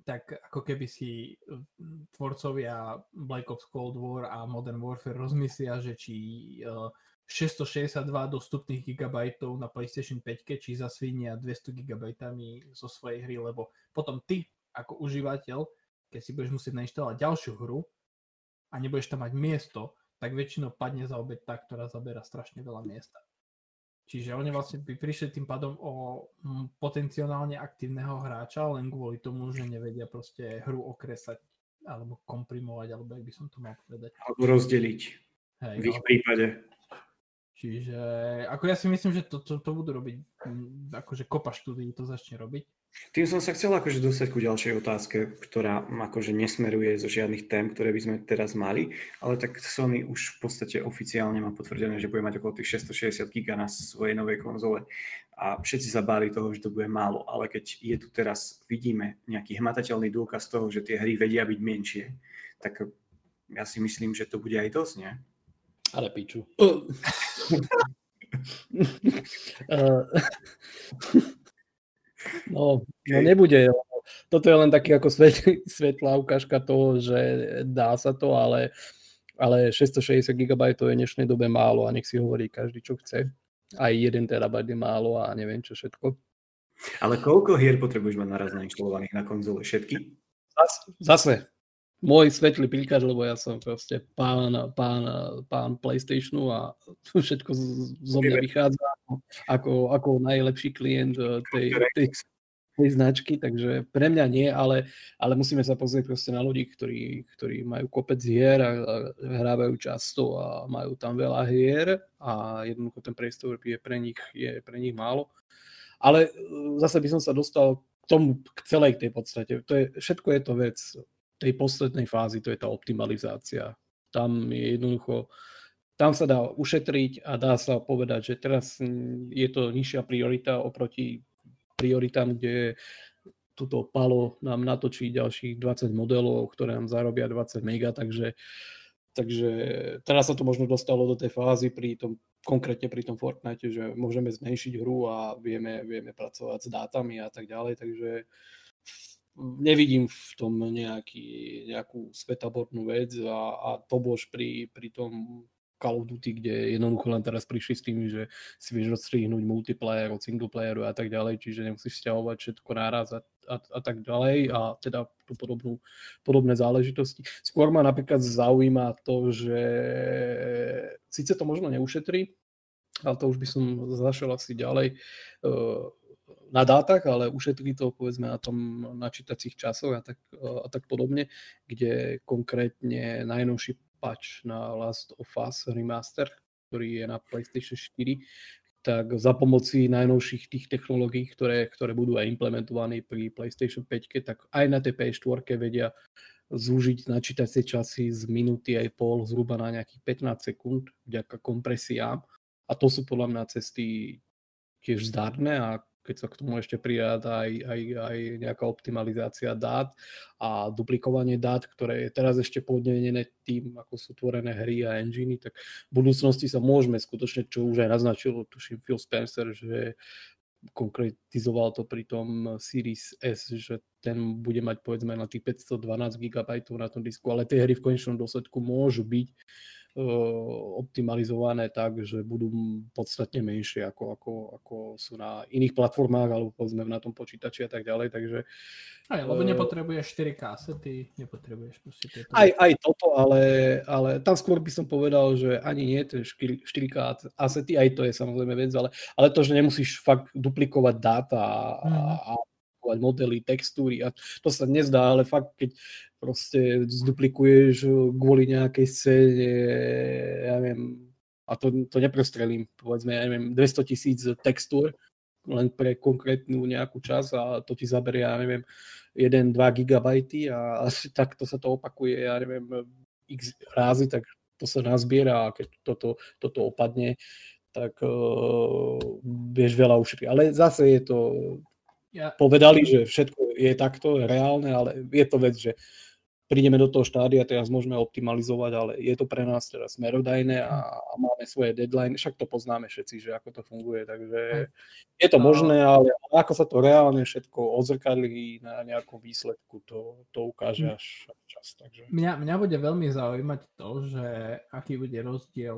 tak ako keby si tvorcovia Black Ops Cold War a Modern Warfare rozmyslia, že či 662 dostupných gigabajtov na PlayStation 5, či zasvinia 200 gigabajtami zo svojej hry, lebo potom ty ako užívateľ, keď si budeš musieť nainštalovať ďalšiu hru a nebudeš tam mať miesto, tak väčšinou padne za obeď tá, ktorá zabera strašne veľa miesta. Čiže oni vlastne by prišli tým pádom o potenciálne aktívneho hráča len kvôli tomu, že nevedia proste hru okresať alebo komprimovať, alebo jak by som to mal povedať. Alebo rozdeliť. Hej, v ich ale... prípade. Čiže ako ja si myslím, že to, to, to budú robiť, akože kopa štúdií to začne robiť. Tým som sa chcel akože dostať ku ďalšej otázke, ktorá akože nesmeruje zo žiadnych tém, ktoré by sme teraz mali, ale tak Sony už v podstate oficiálne má potvrdené, že bude mať okolo tých 660 GB na svojej novej konzole a všetci sa báli toho, že to bude málo, ale keď je tu teraz, vidíme nejaký hmatateľný dôkaz toho, že tie hry vedia byť menšie, tak ja si myslím, že to bude aj dosť, nie? Ale piču. Uh. No, no nebude. Toto je len taký ako svet, svetlá ukážka toho, že dá sa to, ale, ale 660 GB je v dnešnej dobe málo a nech si hovorí každý, čo chce. Aj 1 terabajt je málo a neviem čo všetko. Ale koľko hier potrebuješ mať naraz nainštalovaných na konzole? Všetky? Zase, môj svetlý pilkač, lebo ja som proste pán, pán, pán PlayStationu a všetko zo mňa vychádza ako, ako najlepší klient eh, tej, tej, tej značky, takže pre mňa nie, ale, ale musíme sa pozrieť proste na ľudí, ktorí, ktorí majú kopec hier a, a hrávajú často a majú tam veľa hier a jednoducho ten priestor je pre nich, je pre nich málo. Ale eh, zase by som sa dostal k tomu, k celej tej podstate. To je, všetko je to vec tej poslednej fázy, to je tá optimalizácia. Tam je jednoducho, tam sa dá ušetriť a dá sa povedať, že teraz je to nižšia priorita oproti prioritám, kde toto palo nám natočí ďalších 20 modelov, ktoré nám zarobia 20 mega, takže, takže teraz sa to možno dostalo do tej fázy pri tom, konkrétne pri tom Fortnite, že môžeme zmenšiť hru a vieme, vieme pracovať s dátami a tak ďalej, takže nevidím v tom nejaký, nejakú svetabornú vec a, a to bož pri, pri tom Call of Duty, kde jednoducho len teraz prišli s tým, že si vieš odstrihnúť multiplayer od singleplayeru a tak ďalej, čiže nemusíš stiahovať všetko naraz a, a, a tak ďalej a teda tú podobnú, podobné záležitosti. Skôr ma napríklad zaujíma to, že síce to možno neušetrí, ale to už by som zašiel asi ďalej. Uh, na dátach, ale ušetrí to povedzme na tom načítacích časoch a tak, a tak podobne, kde konkrétne najnovší patch na Last of Us Remaster, ktorý je na PlayStation 4, tak za pomoci najnovších tých technológií, ktoré, ktoré budú aj implementované pri PlayStation 5, tak aj na tej PS4 vedia zúžiť načítacie časy z minúty aj pol zhruba na nejakých 15 sekúnd vďaka kompresiám. A to sú podľa mňa cesty tiež zdarné a keď sa k tomu ešte pridáda aj, aj, aj nejaká optimalizácia dát a duplikovanie dát, ktoré je teraz ešte podnenené tým, ako sú tvorené hry a enginy, tak v budúcnosti sa môžeme skutočne, čo už aj naznačil, tuším Phil Spencer, že konkretizoval to pri tom Series S, že ten bude mať povedzme na tých 512 GB na tom disku, ale tie hry v konečnom dôsledku môžu byť optimalizované tak, že budú podstatne menšie ako, ako, ako sú na iných platformách alebo povedzme na tom počítači a tak ďalej, takže aj, lebo nepotrebuješ 4 kasety, nepotrebuješ proste tieto. Aj, aj toto, ale, ale tam skôr by som povedal, že ani nie tie 4, 4K asety, aj to je samozrejme vec, ale, ale to, že nemusíš fakt duplikovať dáta a, mm. a modely, textúry a to sa nezdá, ale fakt, keď proste zduplikuješ kvôli nejakej scéne, ja neviem, a to, to neprestrelím, povedzme, ja neviem, 200 tisíc textúr len pre konkrétnu nejakú čas a to ti zaberie, ja neviem, 1-2 gigabajty a asi takto sa to opakuje, ja neviem, x rázy, tak to sa nazbiera a keď toto, toto opadne, tak uh, vieš veľa ušetriť. Ale zase je to, ja. povedali, že všetko je takto, reálne, ale je to vec, že prídeme do toho štádia, teraz môžeme optimalizovať, ale je to pre nás teraz smerodajné a, a máme svoje deadline, však to poznáme všetci, že ako to funguje, takže je to možné, ale ako sa to reálne všetko odzrkadlí na nejakom výsledku, to, to ukáže až čas. Takže. Mňa, mňa bude veľmi zaujímať to, že aký bude rozdiel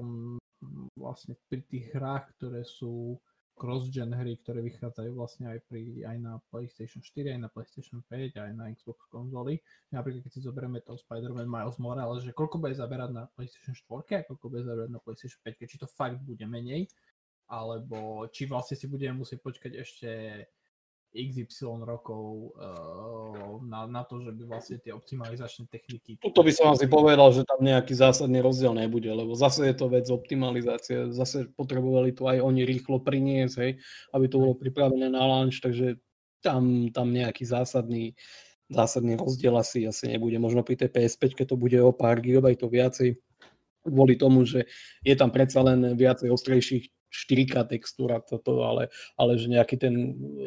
vlastne pri tých hrách, ktoré sú cross-gen hry, ktoré vychádzajú vlastne aj, pri, aj na PlayStation 4, aj na PlayStation 5, aj na Xbox konzoly. Napríklad keď si zoberieme to Spider-Man Miles Morales, že koľko bude zaberať na PlayStation 4 a koľko bude zaberať na PlayStation 5, či to fakt bude menej, alebo či vlastne si budeme musieť počkať ešte XY rokov uh, na, na to, že by vlastne tie optimalizačné techniky... Toto by som asi povedal, že tam nejaký zásadný rozdiel nebude, lebo zase je to vec optimalizácie, zase potrebovali to aj oni rýchlo priniesť, hej, aby to bolo pripravené na launch, takže tam, tam nejaký zásadný, zásadný rozdiel asi, asi nebude. Možno pri tej PS5 keď to bude o pár gigabajtov viacej, kvôli tomu, že je tam predsa len viacej ostrejších 4K textúra toto, ale, ale že nejaký ten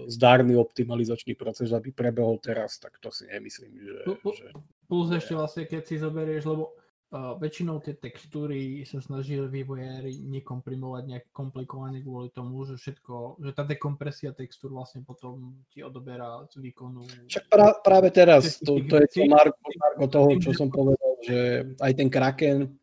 zdárny optimalizačný proces, aby prebehol teraz, tak to si nemyslím, že... Plus, že... plus ešte vlastne, keď si zoberieš, lebo uh, väčšinou tie textúry sa snažili vývojári nekomprimovať nejak komplikovane kvôli tomu, že všetko, že tá dekompresia textúr vlastne potom ti odoberá z výkonu. Však pra, práve teraz, to, to je to Marko, Marko toho, čo som povedal, že aj ten Kraken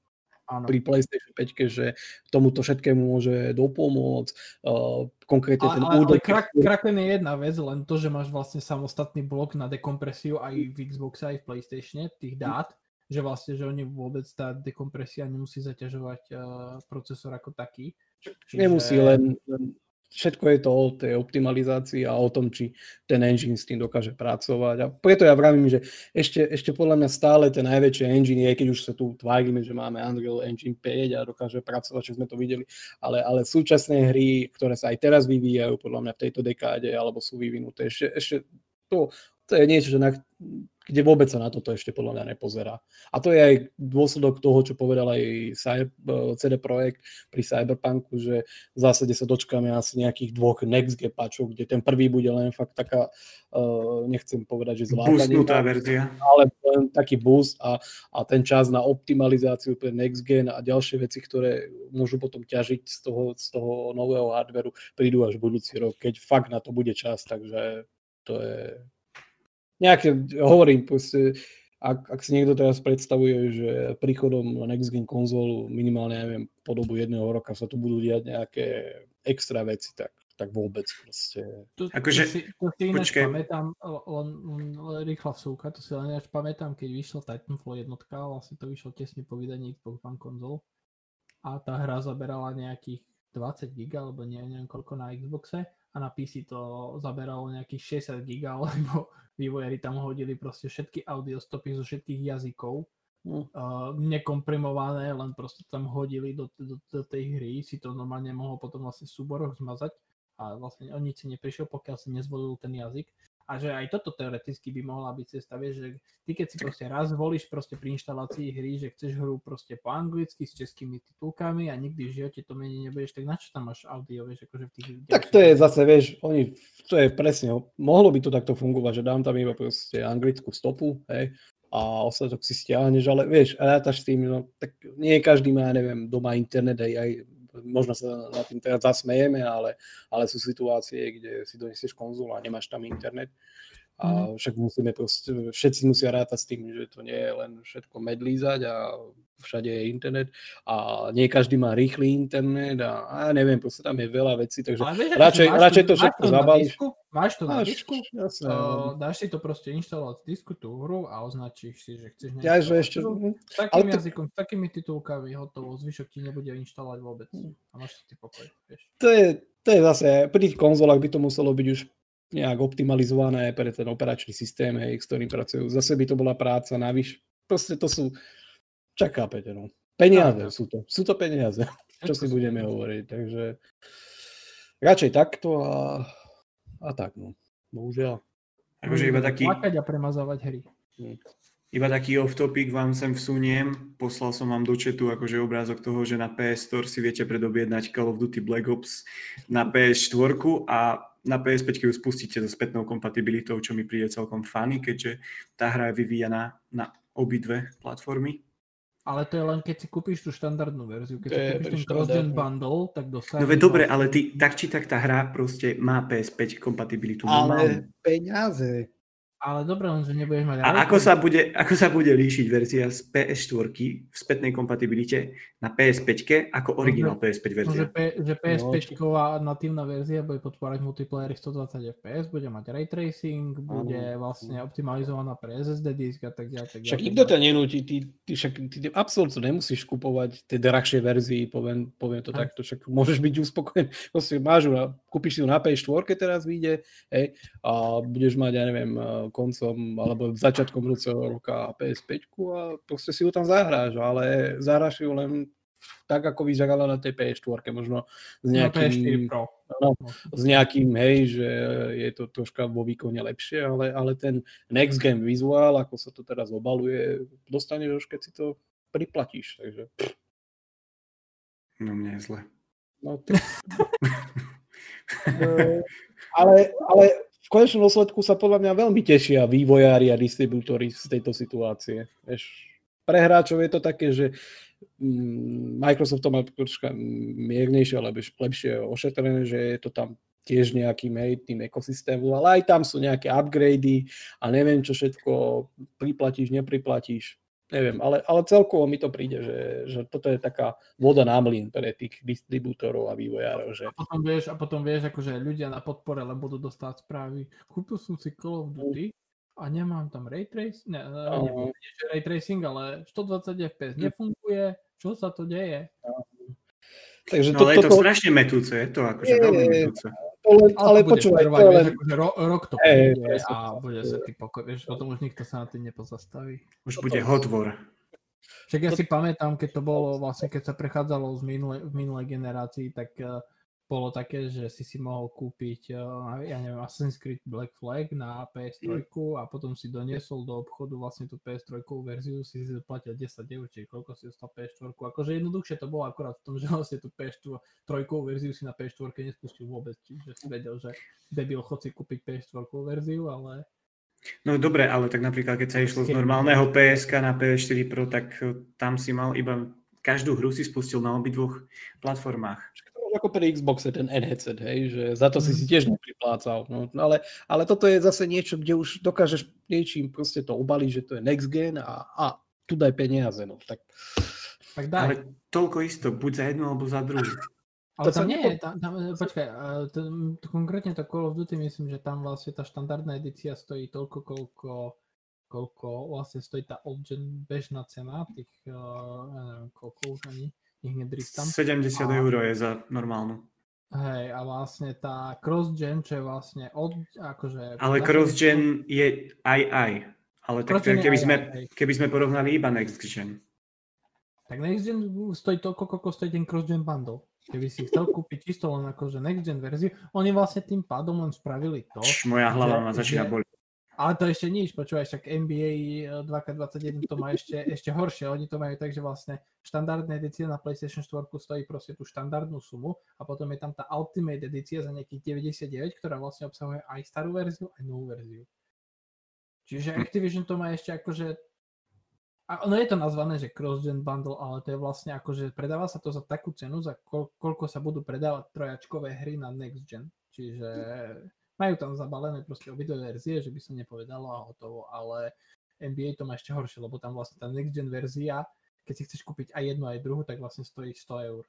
Áno. pri PlayStation 5, že tomuto všetkému môže dopomôcť. Uh, konkrétne ten ale, údaj... Ale krak, Kraken je jedna vec, len to, že máš vlastne samostatný blok na dekompresiu aj v Xboxe, aj v PlayStation, tých dát, mm. že vlastne, že oni vôbec tá dekompresia nemusí zaťažovať uh, procesor ako taký. Čiže... Nemusí, len, len všetko je to o tej optimalizácii a o tom, či ten engine s tým dokáže pracovať. A preto ja vravím, že ešte, ešte podľa mňa stále ten najväčší engine je, keď už sa tu tvárime, že máme Unreal Engine 5 a dokáže pracovať, čo sme to videli, ale, ale súčasné hry, ktoré sa aj teraz vyvíjajú podľa mňa v tejto dekáde, alebo sú vyvinuté, ešte, ešte to, to je niečo, na, kde vôbec sa na toto ešte podľa mňa nepozerá. A to je aj dôsledok toho, čo povedal aj CD Projekt pri Cyberpunku, že v zásade sa dočkáme asi nejakých dvoch next patchov, kde ten prvý bude len fakt taká, uh, nechcem povedať, že zvládanie. verzia. Ale len taký boost a, a ten čas na optimalizáciu pre next gen a ďalšie veci, ktoré môžu potom ťažiť z toho, z toho nového hardveru, prídu až budúci rok, keď fakt na to bude čas, takže to je nejaké, hovorím, proste, ak, ak si niekto teraz predstavuje, že príchodom Next Gen konzolu minimálne, neviem, po dobu jedného roka sa tu budú diať nejaké extra veci, tak, tak vôbec proste. To, akože, to si, to si ináč počkej. pamätám, len, len rýchla vsúka, to si len ináč pamätám, keď vyšlo Titanfall jednotka, vlastne to vyšlo tesne po vydaní Xbox One konzol a tá hra zaberala nejakých 20 giga, alebo neviem koľko na Xboxe a na PC to zaberalo nejakých 60 giga, lebo vývojári tam hodili proste všetky audiostopy zo všetkých jazykov, mm. uh, nekomprimované, len proste tam hodili do, do, do tej hry, si to normálne mohol potom vlastne v súboroch zmazať a vlastne o nič si neprišiel, pokiaľ si nezvolil ten jazyk. A že aj toto teoreticky by mohla byť cesta, vieš, že ty keď si proste raz volíš proste pri inštalácii hry, že chceš hru proste po anglicky s českými titulkami a nikdy v živote to mení nebudeš, tak na čo tam máš audio, vieš, akože v tých... Tak to je zase, vieš, oni, to je presne, mohlo by to takto fungovať, že dám tam iba proste anglickú stopu, hej, a ostatok si stiahneš, ale vieš, rátaš s tým, no, tak nie každý má, neviem, doma internet, aj, aj možno sa na tým teraz zasmejeme, ale, ale sú situácie, kde si donesieš konzul a nemáš tam internet. A mhm. však musíme proste, všetci musia rátať s tým, že to nie je len všetko medlízať a všade je internet a nie každý má rýchly internet a, a neviem, proste tam je veľa vecí, takže vieš, radšej, radšej to všetko zabališ. Máš to na disku, jasne, uh, dáš si to proste inštalovať z disku tú hru a označíš si, že chceš ja, že ešte, s takým ale jazykom, s takými titulkami hotovo, zvyšok ti nebude inštalovať vôbec. A máš si pokoj, vieš. To je, to je zase, pri tých konzolách by to muselo byť už nejak optimalizované pre ten operačný systém, hej, s ktorým pracujú. Zase by to bola práca navyš. Proste to sú, čaká Peter, no. Peniaze sú to. Sú to peniaze, čo si budeme hovoriť. Takže radšej takto a, a tak, no. Bohužiaľ. Akože iba taký... Plakať a premazávať hry. Hm. Iba taký off-topic vám sem vsuniem. Poslal som vám do chatu akože obrázok toho, že na PS Store si viete predobjednať Call of Duty Black Ops na PS4 a na PS5 ju spustíte so spätnou kompatibilitou, čo mi príde celkom funny, keďže tá hra je vyvíjaná na obidve platformy. Ale to je len keď si kúpiš tú štandardnú verziu. Keď si kúpiš ten cross-gen bundle, tak dostaneš... No veď dobre, ale ty, tak či tak tá hra proste má PS5 kompatibilitu. Ale peniaze. Ale dobre, len že nebudeš mať... A ako sa, bude, ako sa bude líšiť verzia z PS4 v spätnej kompatibilite na PS5 ako originál PS5 verzia? Že, P, že PS5 no, natívna verzia bude podporať multiplayer 120 FPS, bude mať ray tracing, bude ano. vlastne optimalizovaná pre SSD disk a tak ďalej. Však nikto ťa nenúti, ty, ty, však ty absolútne nemusíš kupovať tie drahšie verzii, poviem, poviem to Aj. takto, však môžeš byť uspokojený, proste máš kúpiš si ju na PS4 teraz vyjde, hej, a budeš mať, ja neviem, koncom alebo začiatkom budúceho roka PS5 a proste si ju tam zahráš, ale zahráš ju len tak, ako vyzerala na tej PS4, možno s nejakým, no, no, s nejakým, hej, že je to troška vo výkone lepšie, ale, ale ten next game vizuál, ako sa to teraz obaluje, dostaneš už, keď si to priplatíš, takže... No mne je zle. No, ty... ale, ale konečnom dôsledku sa podľa mňa veľmi tešia vývojári a distribútory z tejto situácie. Vieš, pre hráčov je to také, že mm, Microsoft to má troška miernejšie, alebo lepšie ošetrené, že je to tam tiež nejakým hej, tým ekosystému, ale aj tam sú nejaké upgrady a neviem čo všetko priplatíš, nepriplatíš neviem, ale, ale celkovo mi to príde, že, že toto je taká voda na mlyn pre tých distribútorov a vývojárov. Že... A potom vieš, a potom vieš akože ľudia na podpore, lebo budú dostať správy. Kúpil som si Call of Duty a nemám tam ray tracing, ne, neviem, že ray tracing, ale 120 fps nefunguje, čo sa to deje? Takže no, to, ale je to toto... strašne metúce, je to akože je, veľmi metúce. Ale, ale počúvaj, to len... akože ro, rok to hey, príde a bude sa ty pokoj, vieš, potom už nikto sa na tým nepozastaví. Už toto... bude hotvor. Však ja si pamätám, keď to bolo vlastne, keď sa prechádzalo z minule, v minulej generácii, tak uh, bolo také, že si si mohol kúpiť, eh, ja neviem, Assassin's Creed Black Flag na PS3 mm. a potom si doniesol do obchodu vlastne tú PS3 verziu, si si zaplatil 10 eur, čiže koľko si dostal PS4. Akože jednoduchšie to bolo akorát v tom, že vlastne tú PS4 verziu si na PS4 nespustil vôbec, čiže si vedel, že debil chod si kúpiť PS4 verziu, ale No dobre, ale tak napríklad, keď sa išlo z normálneho PSK na PS4 Pro, tak eh, tam si mal iba každú hru si spustil na obidvoch platformách ako pri Xboxe ten headset, hej, že za to si si mhm. tiež nepriplácal. No, ale, ale toto je zase niečo, kde už dokážeš niečím proste to obaliť, že to je next gen a, a tu daj peniaze. No, tak... tak daj. Ale toľko isto, buď za jednu alebo za druhú. Ale to tam nie je, tam, tam, počkaj, to, to, konkrétne to Call of Duty, myslím, že tam vlastne tá štandardná edícia stojí toľko, koľko, koľko vlastne stojí tá old gen bežná cena, tých, uh, neviem, koľko už ani, nech nedristam. 70 a... eur je za normálnu. Hej, a vlastne tá cross-gen, čo je vlastne od, akože... Ale cross-gen je aj aj. Ale tak keby, sme, keby sme porovnali iba next gen. Tak next gen stojí toľko, koľko stojí ten cross-gen bundle. keby si chcel kúpiť čisto len akože next gen verziu, oni vlastne tým pádom len spravili to. Moja hlava ma začína boliť. Ale to ešte nič, počúvaj, však NBA 2K21 to má ešte, ešte horšie. Oni to majú tak, že vlastne štandardná edícia na PlayStation 4 stojí proste tú štandardnú sumu a potom je tam tá Ultimate edícia za nejakých 99, ktorá vlastne obsahuje aj starú verziu, aj novú verziu. Čiže hm. Activision to má ešte akože a ono je to nazvané, že cross-gen bundle, ale to je vlastne ako, že predáva sa to za takú cenu, za koľko sa budú predávať trojačkové hry na next gen. Čiže majú tam zabalené proste obidve verzie, že by sa nepovedalo a hotovo, ale NBA to má ešte horšie, lebo tam vlastne tá next gen verzia, keď si chceš kúpiť aj jednu, aj druhú, tak vlastne stojí 100 eur.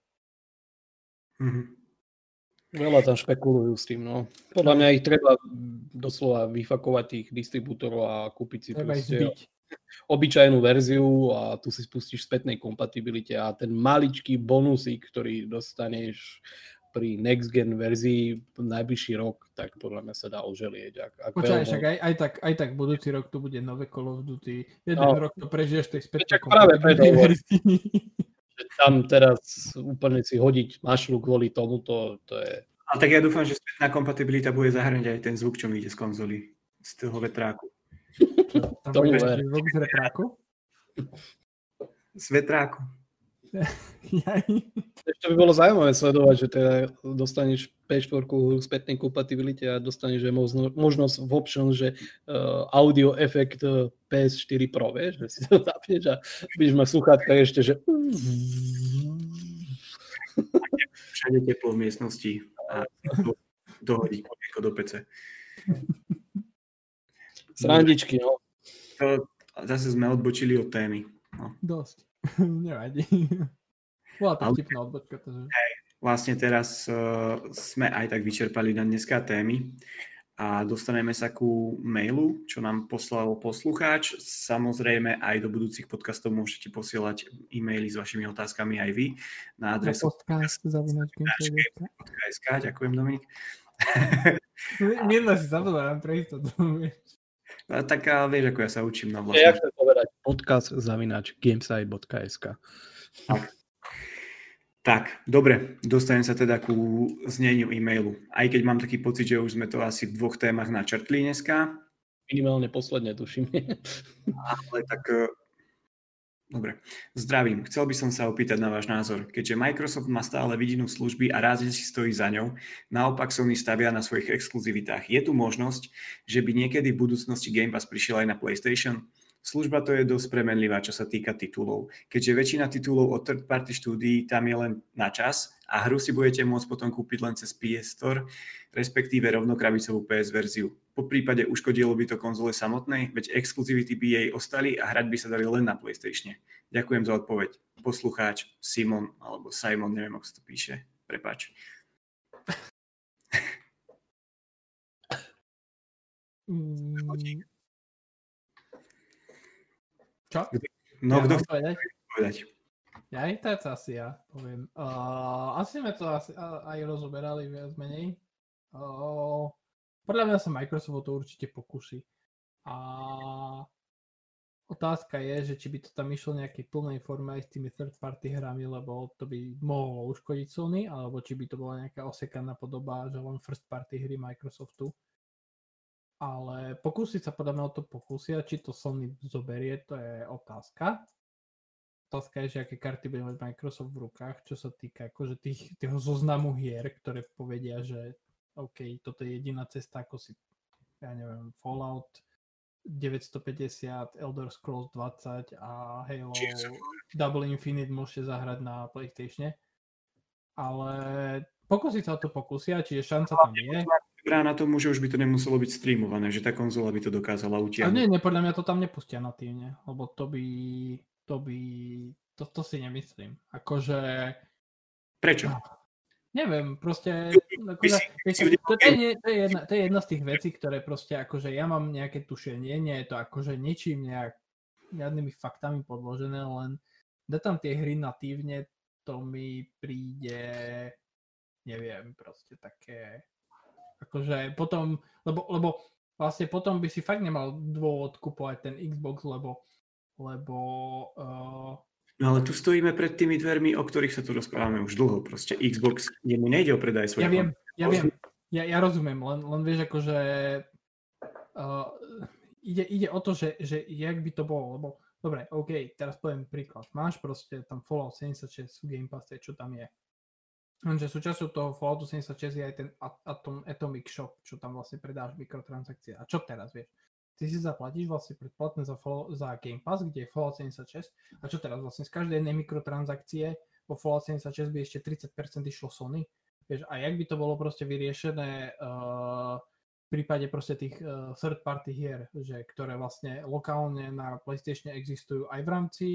Mm-hmm. Veľa tam špekulujú s tým, no. Podľa mňa ich treba doslova vyfakovať tých distribútorov a kúpiť si treba proste obyčajnú verziu a tu si spustíš spätnej kompatibilite a ten maličký bonusík, ktorý dostaneš pri next gen verzii najbližší rok, tak podľa mňa sa dá oželieť. Ak, ak Počkaj, však aj, aj, tak, aj tak budúci rok tu bude nové Call of Duty. Jeden no, rok to prežiješ tej spätnej kompatibility. Tam teraz úplne si hodiť mašlu kvôli tomu, to, to je... Ale tak ja dúfam, že spätná kompatibilita bude zahrňať aj ten zvuk, čo mi ide z konzoly, z toho vetráku. Tam to bude zvuk z vetráku? Z vetráku. Ešte by bolo zaujímavé sledovať, že teda dostaneš P4 spätnej kompatibilite a dostaneš že možno, možnosť v option, že uh, audio efekt uh, PS4 Pro, vieš, že si to zapneš a budeš mať sluchátka ešte, že všade teplo v miestnosti a dohodí kolieko do PC. Srandičky, no. To, zase sme odbočili od témy. No. Dosť. Nevadí. Bola to vtipná odbočka. Takže... Hej, vlastne teraz uh, sme aj tak vyčerpali na dneska témy a dostaneme sa ku mailu, čo nám poslal poslucháč. Samozrejme aj do budúcich podcastov môžete posielať e-maily s vašimi otázkami aj vy na adresu podcast Ďakujem Dominik. Minule si zabudám pre istotu. Tak vieš, ako ja sa učím na vlastne. Ja chcem povedať podcast zavinač gamesite.sk Tak. Tak, dobre, dostanem sa teda ku zneniu e-mailu. Aj keď mám taký pocit, že už sme to asi v dvoch témach načrtli dneska. Minimálne posledne, tuším. Ale tak Dobre, zdravím. Chcel by som sa opýtať na váš názor. Keďže Microsoft má stále vidinu služby a rázne si stojí za ňou, naopak Sony stavia na svojich exkluzivitách. Je tu možnosť, že by niekedy v budúcnosti Game Pass prišiel aj na PlayStation? Služba to je dosť premenlivá, čo sa týka titulov. Keďže väčšina titulov od third party štúdií tam je len na čas a hru si budete môcť potom kúpiť len cez PS Store, respektíve rovno krabicovú PS verziu. Po prípade uškodilo by to konzole samotnej, veď exkluzivity by jej ostali a hrať by sa dali len na PlayStation. Ďakujem za odpoveď. Poslucháč Simon, alebo Simon, neviem, ako sa to píše. Prepač. Mm. Čo? No, ja kto chce povedať? Ja aj tak asi ja poviem. Uh, asi sme to asi, aj rozoberali viac menej. Uh, podľa mňa sa Microsoft to určite pokusí. A otázka je, že či by to tam išlo nejakej plnej forme aj s tými third party hrami, lebo to by mohlo uškodiť Sony, alebo či by to bola nejaká osekaná podoba, že len first party hry Microsoftu. Ale pokúsiť sa podľa mňa o to pokúsia, či to Sony zoberie, to je otázka. Otázka je, že aké karty bude mať Microsoft v rukách, čo sa týka akože tých, tých zoznamu hier, ktoré povedia, že OK, toto je jediná cesta, ako si, ja neviem, Fallout 950, Elder Scrolls 20 a Halo Double Infinite môžete zahrať na PlayStation. Ale pokúsiť sa o to pokusia, čiže šanca tam je. Dobrá na tomu, že už by to nemuselo byť streamované, že tá konzola by to dokázala utiahnuť. A nie, nie, podľa mňa to tam nepustia natívne, lebo to by to by, to, to si nemyslím. Akože... Prečo? No, neviem, proste, akože, to, to, je, to, je jedna, to je jedna z tých vecí, ktoré proste, akože ja mám nejaké tušenie, nie je to akože ničím nejak, žiadnymi faktami podložené, len da tam tie hry natívne, to mi príde, neviem, proste také, akože potom, lebo, lebo vlastne potom by si fakt nemal dôvod kupovať ten Xbox, lebo lebo uh, No ale tu stojíme pred tými dvermi, o ktorých sa tu rozprávame už dlho. Proste Xbox, jemu nejde o predaj svojho. Ja viem, ja viem. Ja, ja rozumiem, len, len vieš, akože uh, ide, ide o to, že, že jak by to bolo, lebo dobre, OK, teraz poviem príklad. Máš proste tam Fallout 76 v Game Pass, čo tam je. Lenže súčasťou toho Falloutu 76 je aj ten Atom, Atomic Shop, čo tam vlastne predáš mikrotransakcie. A čo teraz, vieš? ty si zaplatíš vlastne predplatné za, za Game Pass, kde je Fallout 76 a čo teraz vlastne z každej jednej mikrotransakcie vo Fallout 76 by ešte 30% išlo Sony. Vieš, a jak by to bolo proste vyriešené uh, v prípade proste tých uh, third party hier, že, ktoré vlastne lokálne na PlayStation existujú aj v rámci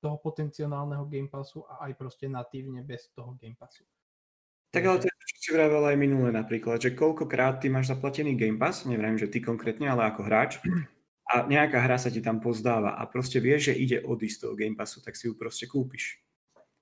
toho potenciálneho Game Passu a aj proste natívne bez toho Game Passu. Tak ale to je čo si vravel aj minule napríklad, že koľkokrát ty máš zaplatený Game Pass, neviem, že ty konkrétne, ale ako hráč, a nejaká hra sa ti tam pozdáva a proste vieš, že ide odísť z toho Game Passu, tak si ju proste kúpiš.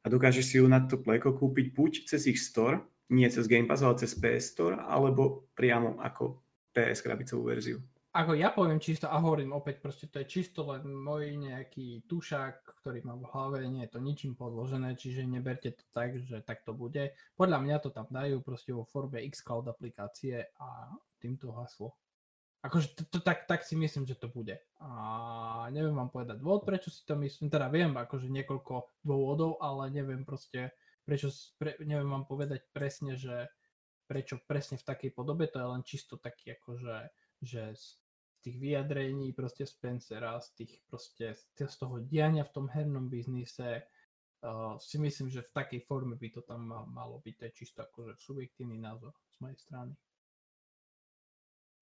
A dokážeš si ju na to pleko kúpiť buď cez ich store, nie cez Game Pass, ale cez PS Store, alebo priamo ako PS krabicovú verziu ako ja poviem čisto a hovorím opäť, proste to je čisto len môj nejaký tušák, ktorý mám v hlave, nie je to ničím podložené, čiže neberte to tak, že tak to bude. Podľa mňa to tam dajú proste vo forme xCloud aplikácie a týmto haslo. Akože to, to, tak, tak si myslím, že to bude. A neviem vám povedať dôvod, prečo si to myslím. Teda viem akože niekoľko dôvodov, ale neviem proste, prečo, pre, neviem vám povedať presne, že prečo presne v takej podobe, to je len čisto taký akože že tých vyjadrení proste Spencera, z tých proste z toho diania v tom hernom biznise uh, si myslím, že v takej forme by to tam mal, malo byť, to je čisto akože subjektívny názor z mojej strany.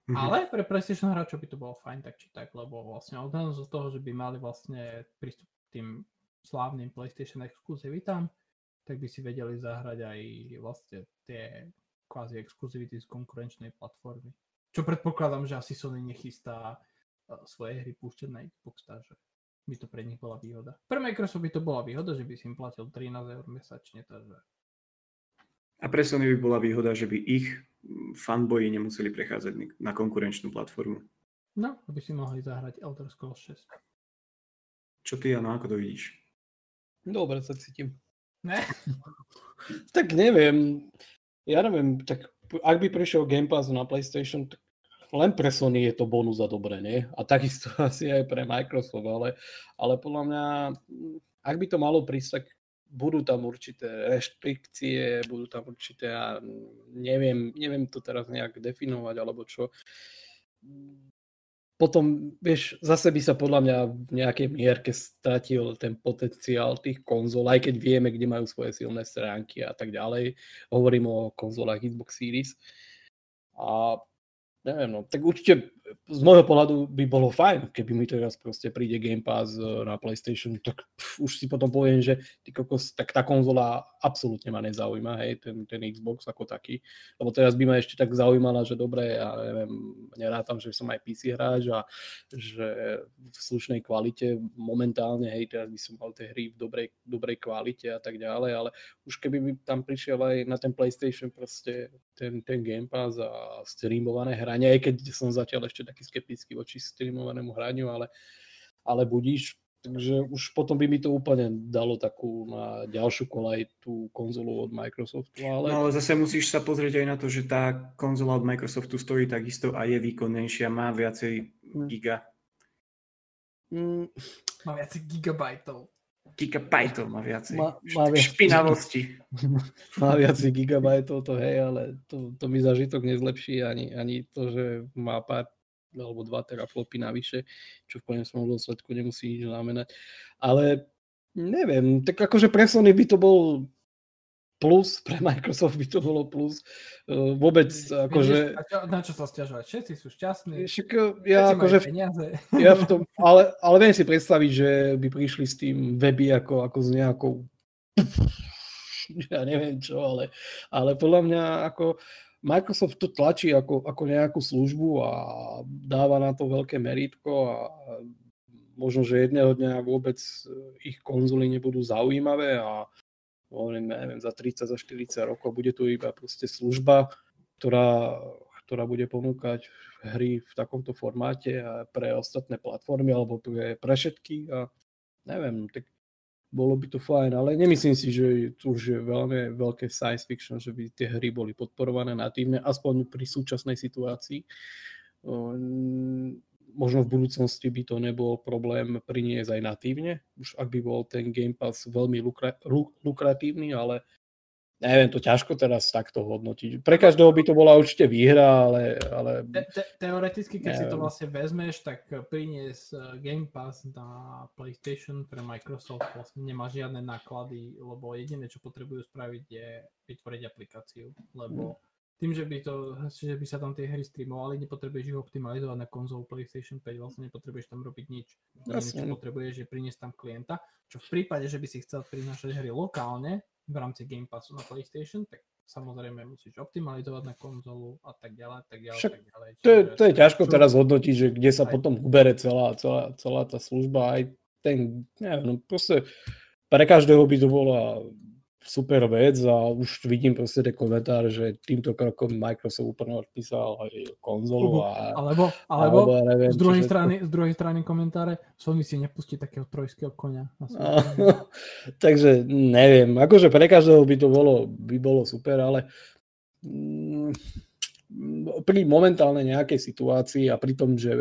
Mm-hmm. Ale pre PlayStation hráčov by to bolo fajn tak či tak, lebo vlastne odhľadom z toho, že by mali vlastne prístup k tým slávnym PlayStation exkluzivitám, tak by si vedeli zahrať aj vlastne tie kvázi exkluzivity z konkurenčnej platformy. Čo predpokladám, že asi Sony nechystá eh, svoje hry púšťať na Xbox, takže by to pre nich bola výhoda. Pre Microsoft by to bola výhoda, že by si im platil 13 eur mesačne, takže... A pre Sony by bola výhoda, že by ich mm, fanboyi nemuseli prechádzať na konkurenčnú platformu. No, aby si mohli zahrať Elder Scrolls 6. Čo ty, Jano, ako to vidíš? Dobre sa cítim. Ne? tak neviem. Ja neviem, tak ak by prišiel Game Pass na PlayStation, tak len pre Sony je to bonus za dobre, nie? A takisto asi aj pre Microsoft, ale, ale podľa mňa, ak by to malo prísť, tak budú tam určité reštrikcie, budú tam určité, ja neviem, neviem to teraz nejak definovať, alebo čo potom, vieš, zase by sa podľa mňa v nejakej mierke stratil ten potenciál tých konzol, aj keď vieme, kde majú svoje silné stránky a tak ďalej. Hovorím o konzolách Xbox Series. A neviem, no, tak určite z môjho pohľadu by bolo fajn, keby mi teraz proste príde Game Pass e, na PlayStation, tak pf, už si potom poviem, že ty kokos, tak tá konzola absolútne ma nezaujíma, hej, ten, ten Xbox ako taký, lebo teraz by ma ešte tak zaujímala, že dobre, ja neviem, nerátam, že som aj PC hráč a že v slušnej kvalite momentálne, hej, teraz by som mal tie hry v dobrej, dobrej kvalite a tak ďalej, ale už keby by tam prišiel aj na ten PlayStation proste ten, ten Game Pass a streamované hranie, aj keď som zatiaľ ešte taký skeptický voči streamovanému hraniu, ale, ale budíš. Takže už potom by mi to úplne dalo takú na ďalšiu kolaj tú konzolu od Microsoftu. Ale... No ale zase musíš sa pozrieť aj na to, že tá konzola od Microsoftu stojí takisto a je výkonnejšia, má viacej hm. giga. Mm. Má viacej gigabajtov. Gigabajtov má viacej. Má, má viac... Špinavosti. má viacej gigabajtov, to hej, ale to, to mi zažitok nezlepší ani, ani to, že má pár alebo 2 teraflopy navyše, čo v konečnom dôsledku nemusí nič znamenať. Ale neviem, tak akože pre Sony by to bol plus, pre Microsoft by to bolo plus. Uh, vôbec akože... Na čo sa stiažovať? Všetci sú šťastní. Však, ja Všetci akože... Ja v tom, ale, ale viem si predstaviť, že by prišli s tým weby ako, ako s nejakou ja neviem čo, ale, ale podľa mňa ako Microsoft to tlačí ako, ako nejakú službu a dáva na to veľké meritko a možno, že jedného dňa vôbec ich konzoly nebudú zaujímavé a hovorím, neviem, za 30, za 40 rokov bude tu iba proste služba, ktorá, ktorá bude ponúkať hry v takomto formáte a pre ostatné platformy alebo pre, pre všetky a neviem, tak bolo by to fajn, ale nemyslím si, že to už je veľmi veľké science fiction, že by tie hry boli podporované natívne, aspoň pri súčasnej situácii. Možno v budúcnosti by to nebol problém priniesť aj natívne, už ak by bol ten Game Pass veľmi lukra- lukratívny, ale neviem, to ťažko teraz takto hodnotiť. Pre každého by to bola určite výhra, ale... ale... Te, te, teoreticky, keď neviem. si to vlastne vezmeš, tak priniesť eh, Game Pass na PlayStation pre Microsoft vlastne nemá žiadne náklady, lebo jediné, čo potrebujú spraviť je vytvoriť aplikáciu, lebo mm tým, že by, to, že by sa tam tie hry streamovali, nepotrebuješ ich optimalizovať na konzolu PlayStation 5, vlastne nepotrebuješ tam robiť nič. Jediné, čo potrebuješ, je priniesť tam klienta, čo v prípade, že by si chcel prinášať hry lokálne, v rámci Game Passu na PlayStation, tak samozrejme musíš optimalizovať na konzolu a tak ďalej, tak ďalej, Však tak ďalej. To je, to je ťažko teraz hodnotiť, že kde sa aj... potom ubere celá, celá, celá tá služba, aj ten, neviem, no proste pre každého by to bola super vec a už vidím proste tie komentáre, že týmto krokom Microsoft úplne odpísal aj konzolu a... Alebo, alebo, alebo neviem, z, druhej strany, z druhej strany komentáre Sony si nepustí takého trojského konia. takže neviem, akože pre každého by to bolo, by bolo super, ale mm, pri momentálnej nejakej situácii a pri tom, že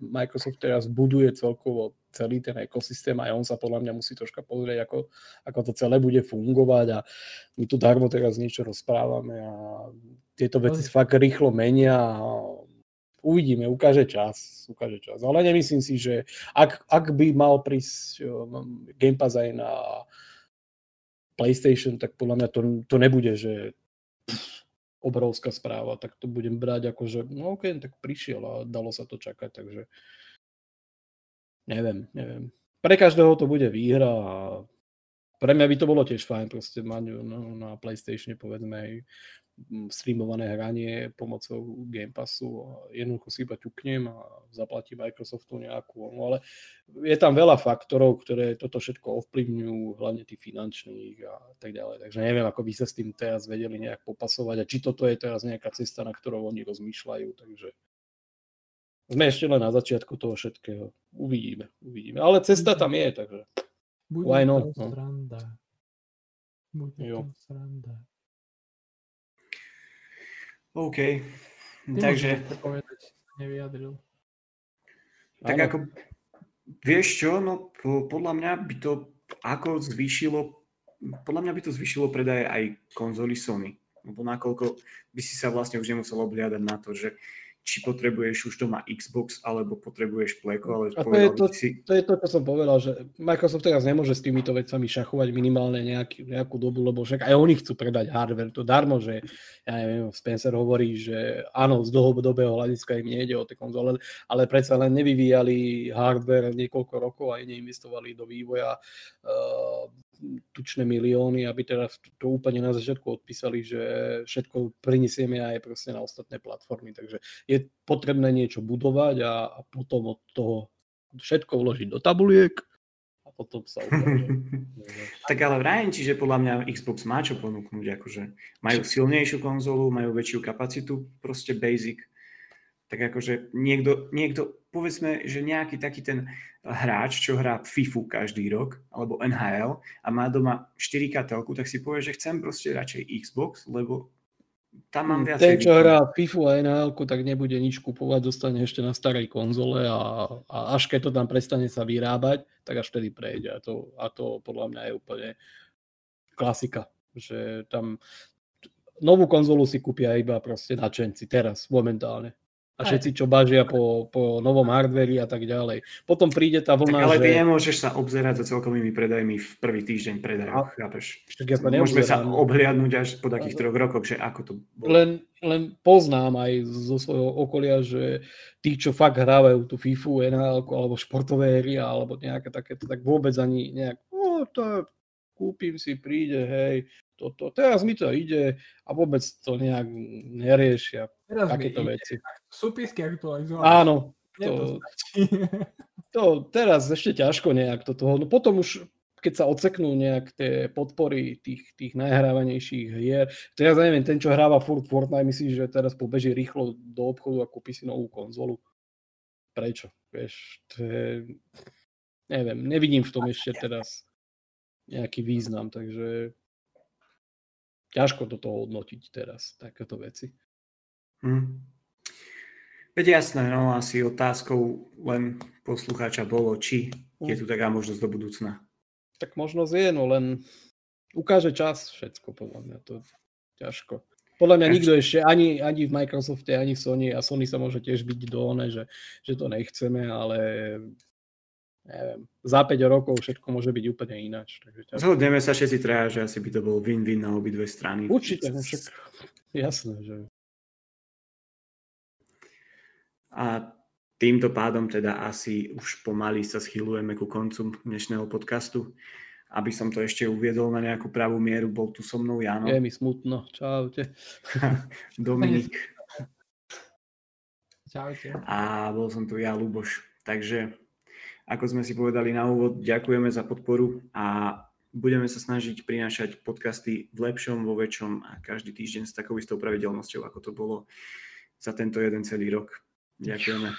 Microsoft teraz buduje celkovo celý ten ekosystém, aj on sa podľa mňa musí troška pozrieť, ako, ako to celé bude fungovať a my tu darmo teraz niečo rozprávame a tieto veci sa fakt rýchlo menia a uvidíme, ukáže čas, ukáže čas. Ale nemyslím si, že ak, ak by mal prísť um, Game Pass aj na PlayStation, tak podľa mňa to, to nebude, že obrovská správa, tak to budem brať ako, že no ok, tak prišiel a dalo sa to čakať, takže neviem, neviem. Pre každého to bude výhra a pre mňa by to bolo tiež fajn proste mať no, na PlayStation povedzme aj streamované hranie pomocou Game Passu a jednoducho si iba ťuknem a zaplatí Microsoftu nejakú, no ale je tam veľa faktorov, ktoré toto všetko ovplyvňujú, hlavne tých finančných a tak ďalej. Takže neviem, ako by sa s tým teraz vedeli nejak popasovať a či toto je teraz nejaká cesta, na ktorou oni rozmýšľajú, takže sme ešte len na začiatku toho všetkého. Uvidíme, uvidíme. Ale cesta tam je, takže Bude why not? No. Bude jo. sranda. OK. Ty Takže... povedať, nevyjadril. Tak ano. ako, vieš čo, no podľa mňa by to ako zvýšilo, podľa mňa by to zvýšilo predaje aj konzoly Sony. Lebo nakoľko by si sa vlastne už nemusel obliadať na to, že či potrebuješ už doma Xbox, alebo potrebuješ Pleco, ale a to je to, si... to je to, čo som povedal, že Microsoft teraz nemôže s týmito vecami šachovať minimálne nejaký, nejakú dobu, lebo však aj oni chcú predať hardware, to darmo, že ja neviem, Spencer hovorí, že áno, z dlhodobého hľadiska im nejde o tie konzole, ale predsa len nevyvíjali hardware niekoľko rokov a neinvestovali do vývoja uh, tučné milióny, aby teda to úplne na začiatku odpísali, že všetko prinesieme aj proste na ostatné platformy. Takže je potrebné niečo budovať a, a potom od toho všetko vložiť do tabuliek a potom sa ukáže. tak ale vrajem ti, že podľa mňa Xbox má čo ponúknuť, akože majú silnejšiu konzolu, majú väčšiu kapacitu, proste basic. Tak akože niekto, niekto povedzme, že nejaký taký ten hráč, čo hrá FIFU každý rok, alebo NHL a má doma 4K telku, tak si povie, že chcem proste radšej Xbox, lebo tam mám viac. Ten, čo hrá FIFU a NHL, tak nebude nič kupovať, dostane ešte na starej konzole a, a až keď to tam prestane sa vyrábať, tak až vtedy prejde. A to, a to podľa mňa je úplne klasika, že tam novú konzolu si kúpia iba proste načenci teraz, momentálne a všetci, čo bažia po, po novom hardveri a tak ďalej. Potom príde tá vlna, tak, ale že... ty nemôžeš sa obzerať za celkovými predajmi v prvý týždeň predajov, chápeš? Ja Môžeme sa obhliadnúť až po takých troch rokoch, že ako to bolo. Len, len poznám aj zo svojho okolia, že tí, čo fakt hrávajú tú FIFU, NHL alebo športové hry alebo nejaké takéto, tak vôbec ani nejak, no to kúpim si, príde, hej, toto, teraz mi to ide a vôbec to nejak neriešia teraz takéto veci. Súpisky aktualizované. Áno. To, to teraz ešte ťažko nejak do toho. No potom už keď sa odseknú nejak tie podpory tých, tých najhrávanejších hier. Teraz neviem, ten, čo hráva furt Fortnite, myslí, že teraz pobeží rýchlo do obchodu a kúpi si novú konzolu. Prečo? Vieš, to je... Neviem, nevidím v tom ešte teraz nejaký význam, takže ťažko do toho hodnotiť teraz, takéto veci. Hmm. Veď jasné, no asi otázkou len poslucháča bolo, či je tu taká možnosť do budúcna. Tak možnosť je, no len ukáže čas všetko, podľa mňa to ťažko. Podľa mňa nikto ešte, ani, ani v Microsofte, ani v Sony, a Sony sa môže tiež byť do one, že, že to nechceme, ale neviem, za 5 rokov všetko môže byť úplne ináč. Takže ťažko. Zhodneme sa všetci traja, že asi by to bol win-win na obidve strany. Určite, však jasné, že... A týmto pádom teda asi už pomaly sa schylujeme ku koncu dnešného podcastu aby som to ešte uviedol na nejakú pravú mieru, bol tu so mnou Jano. Je mi smutno, čaute. Dominik. Čaute. A bol som tu ja, Luboš. Takže, ako sme si povedali na úvod, ďakujeme za podporu a budeme sa snažiť prinášať podcasty v lepšom, vo väčšom a každý týždeň s takou istou pravidelnosťou, ako to bolo za tento jeden celý rok. Ďakujeme.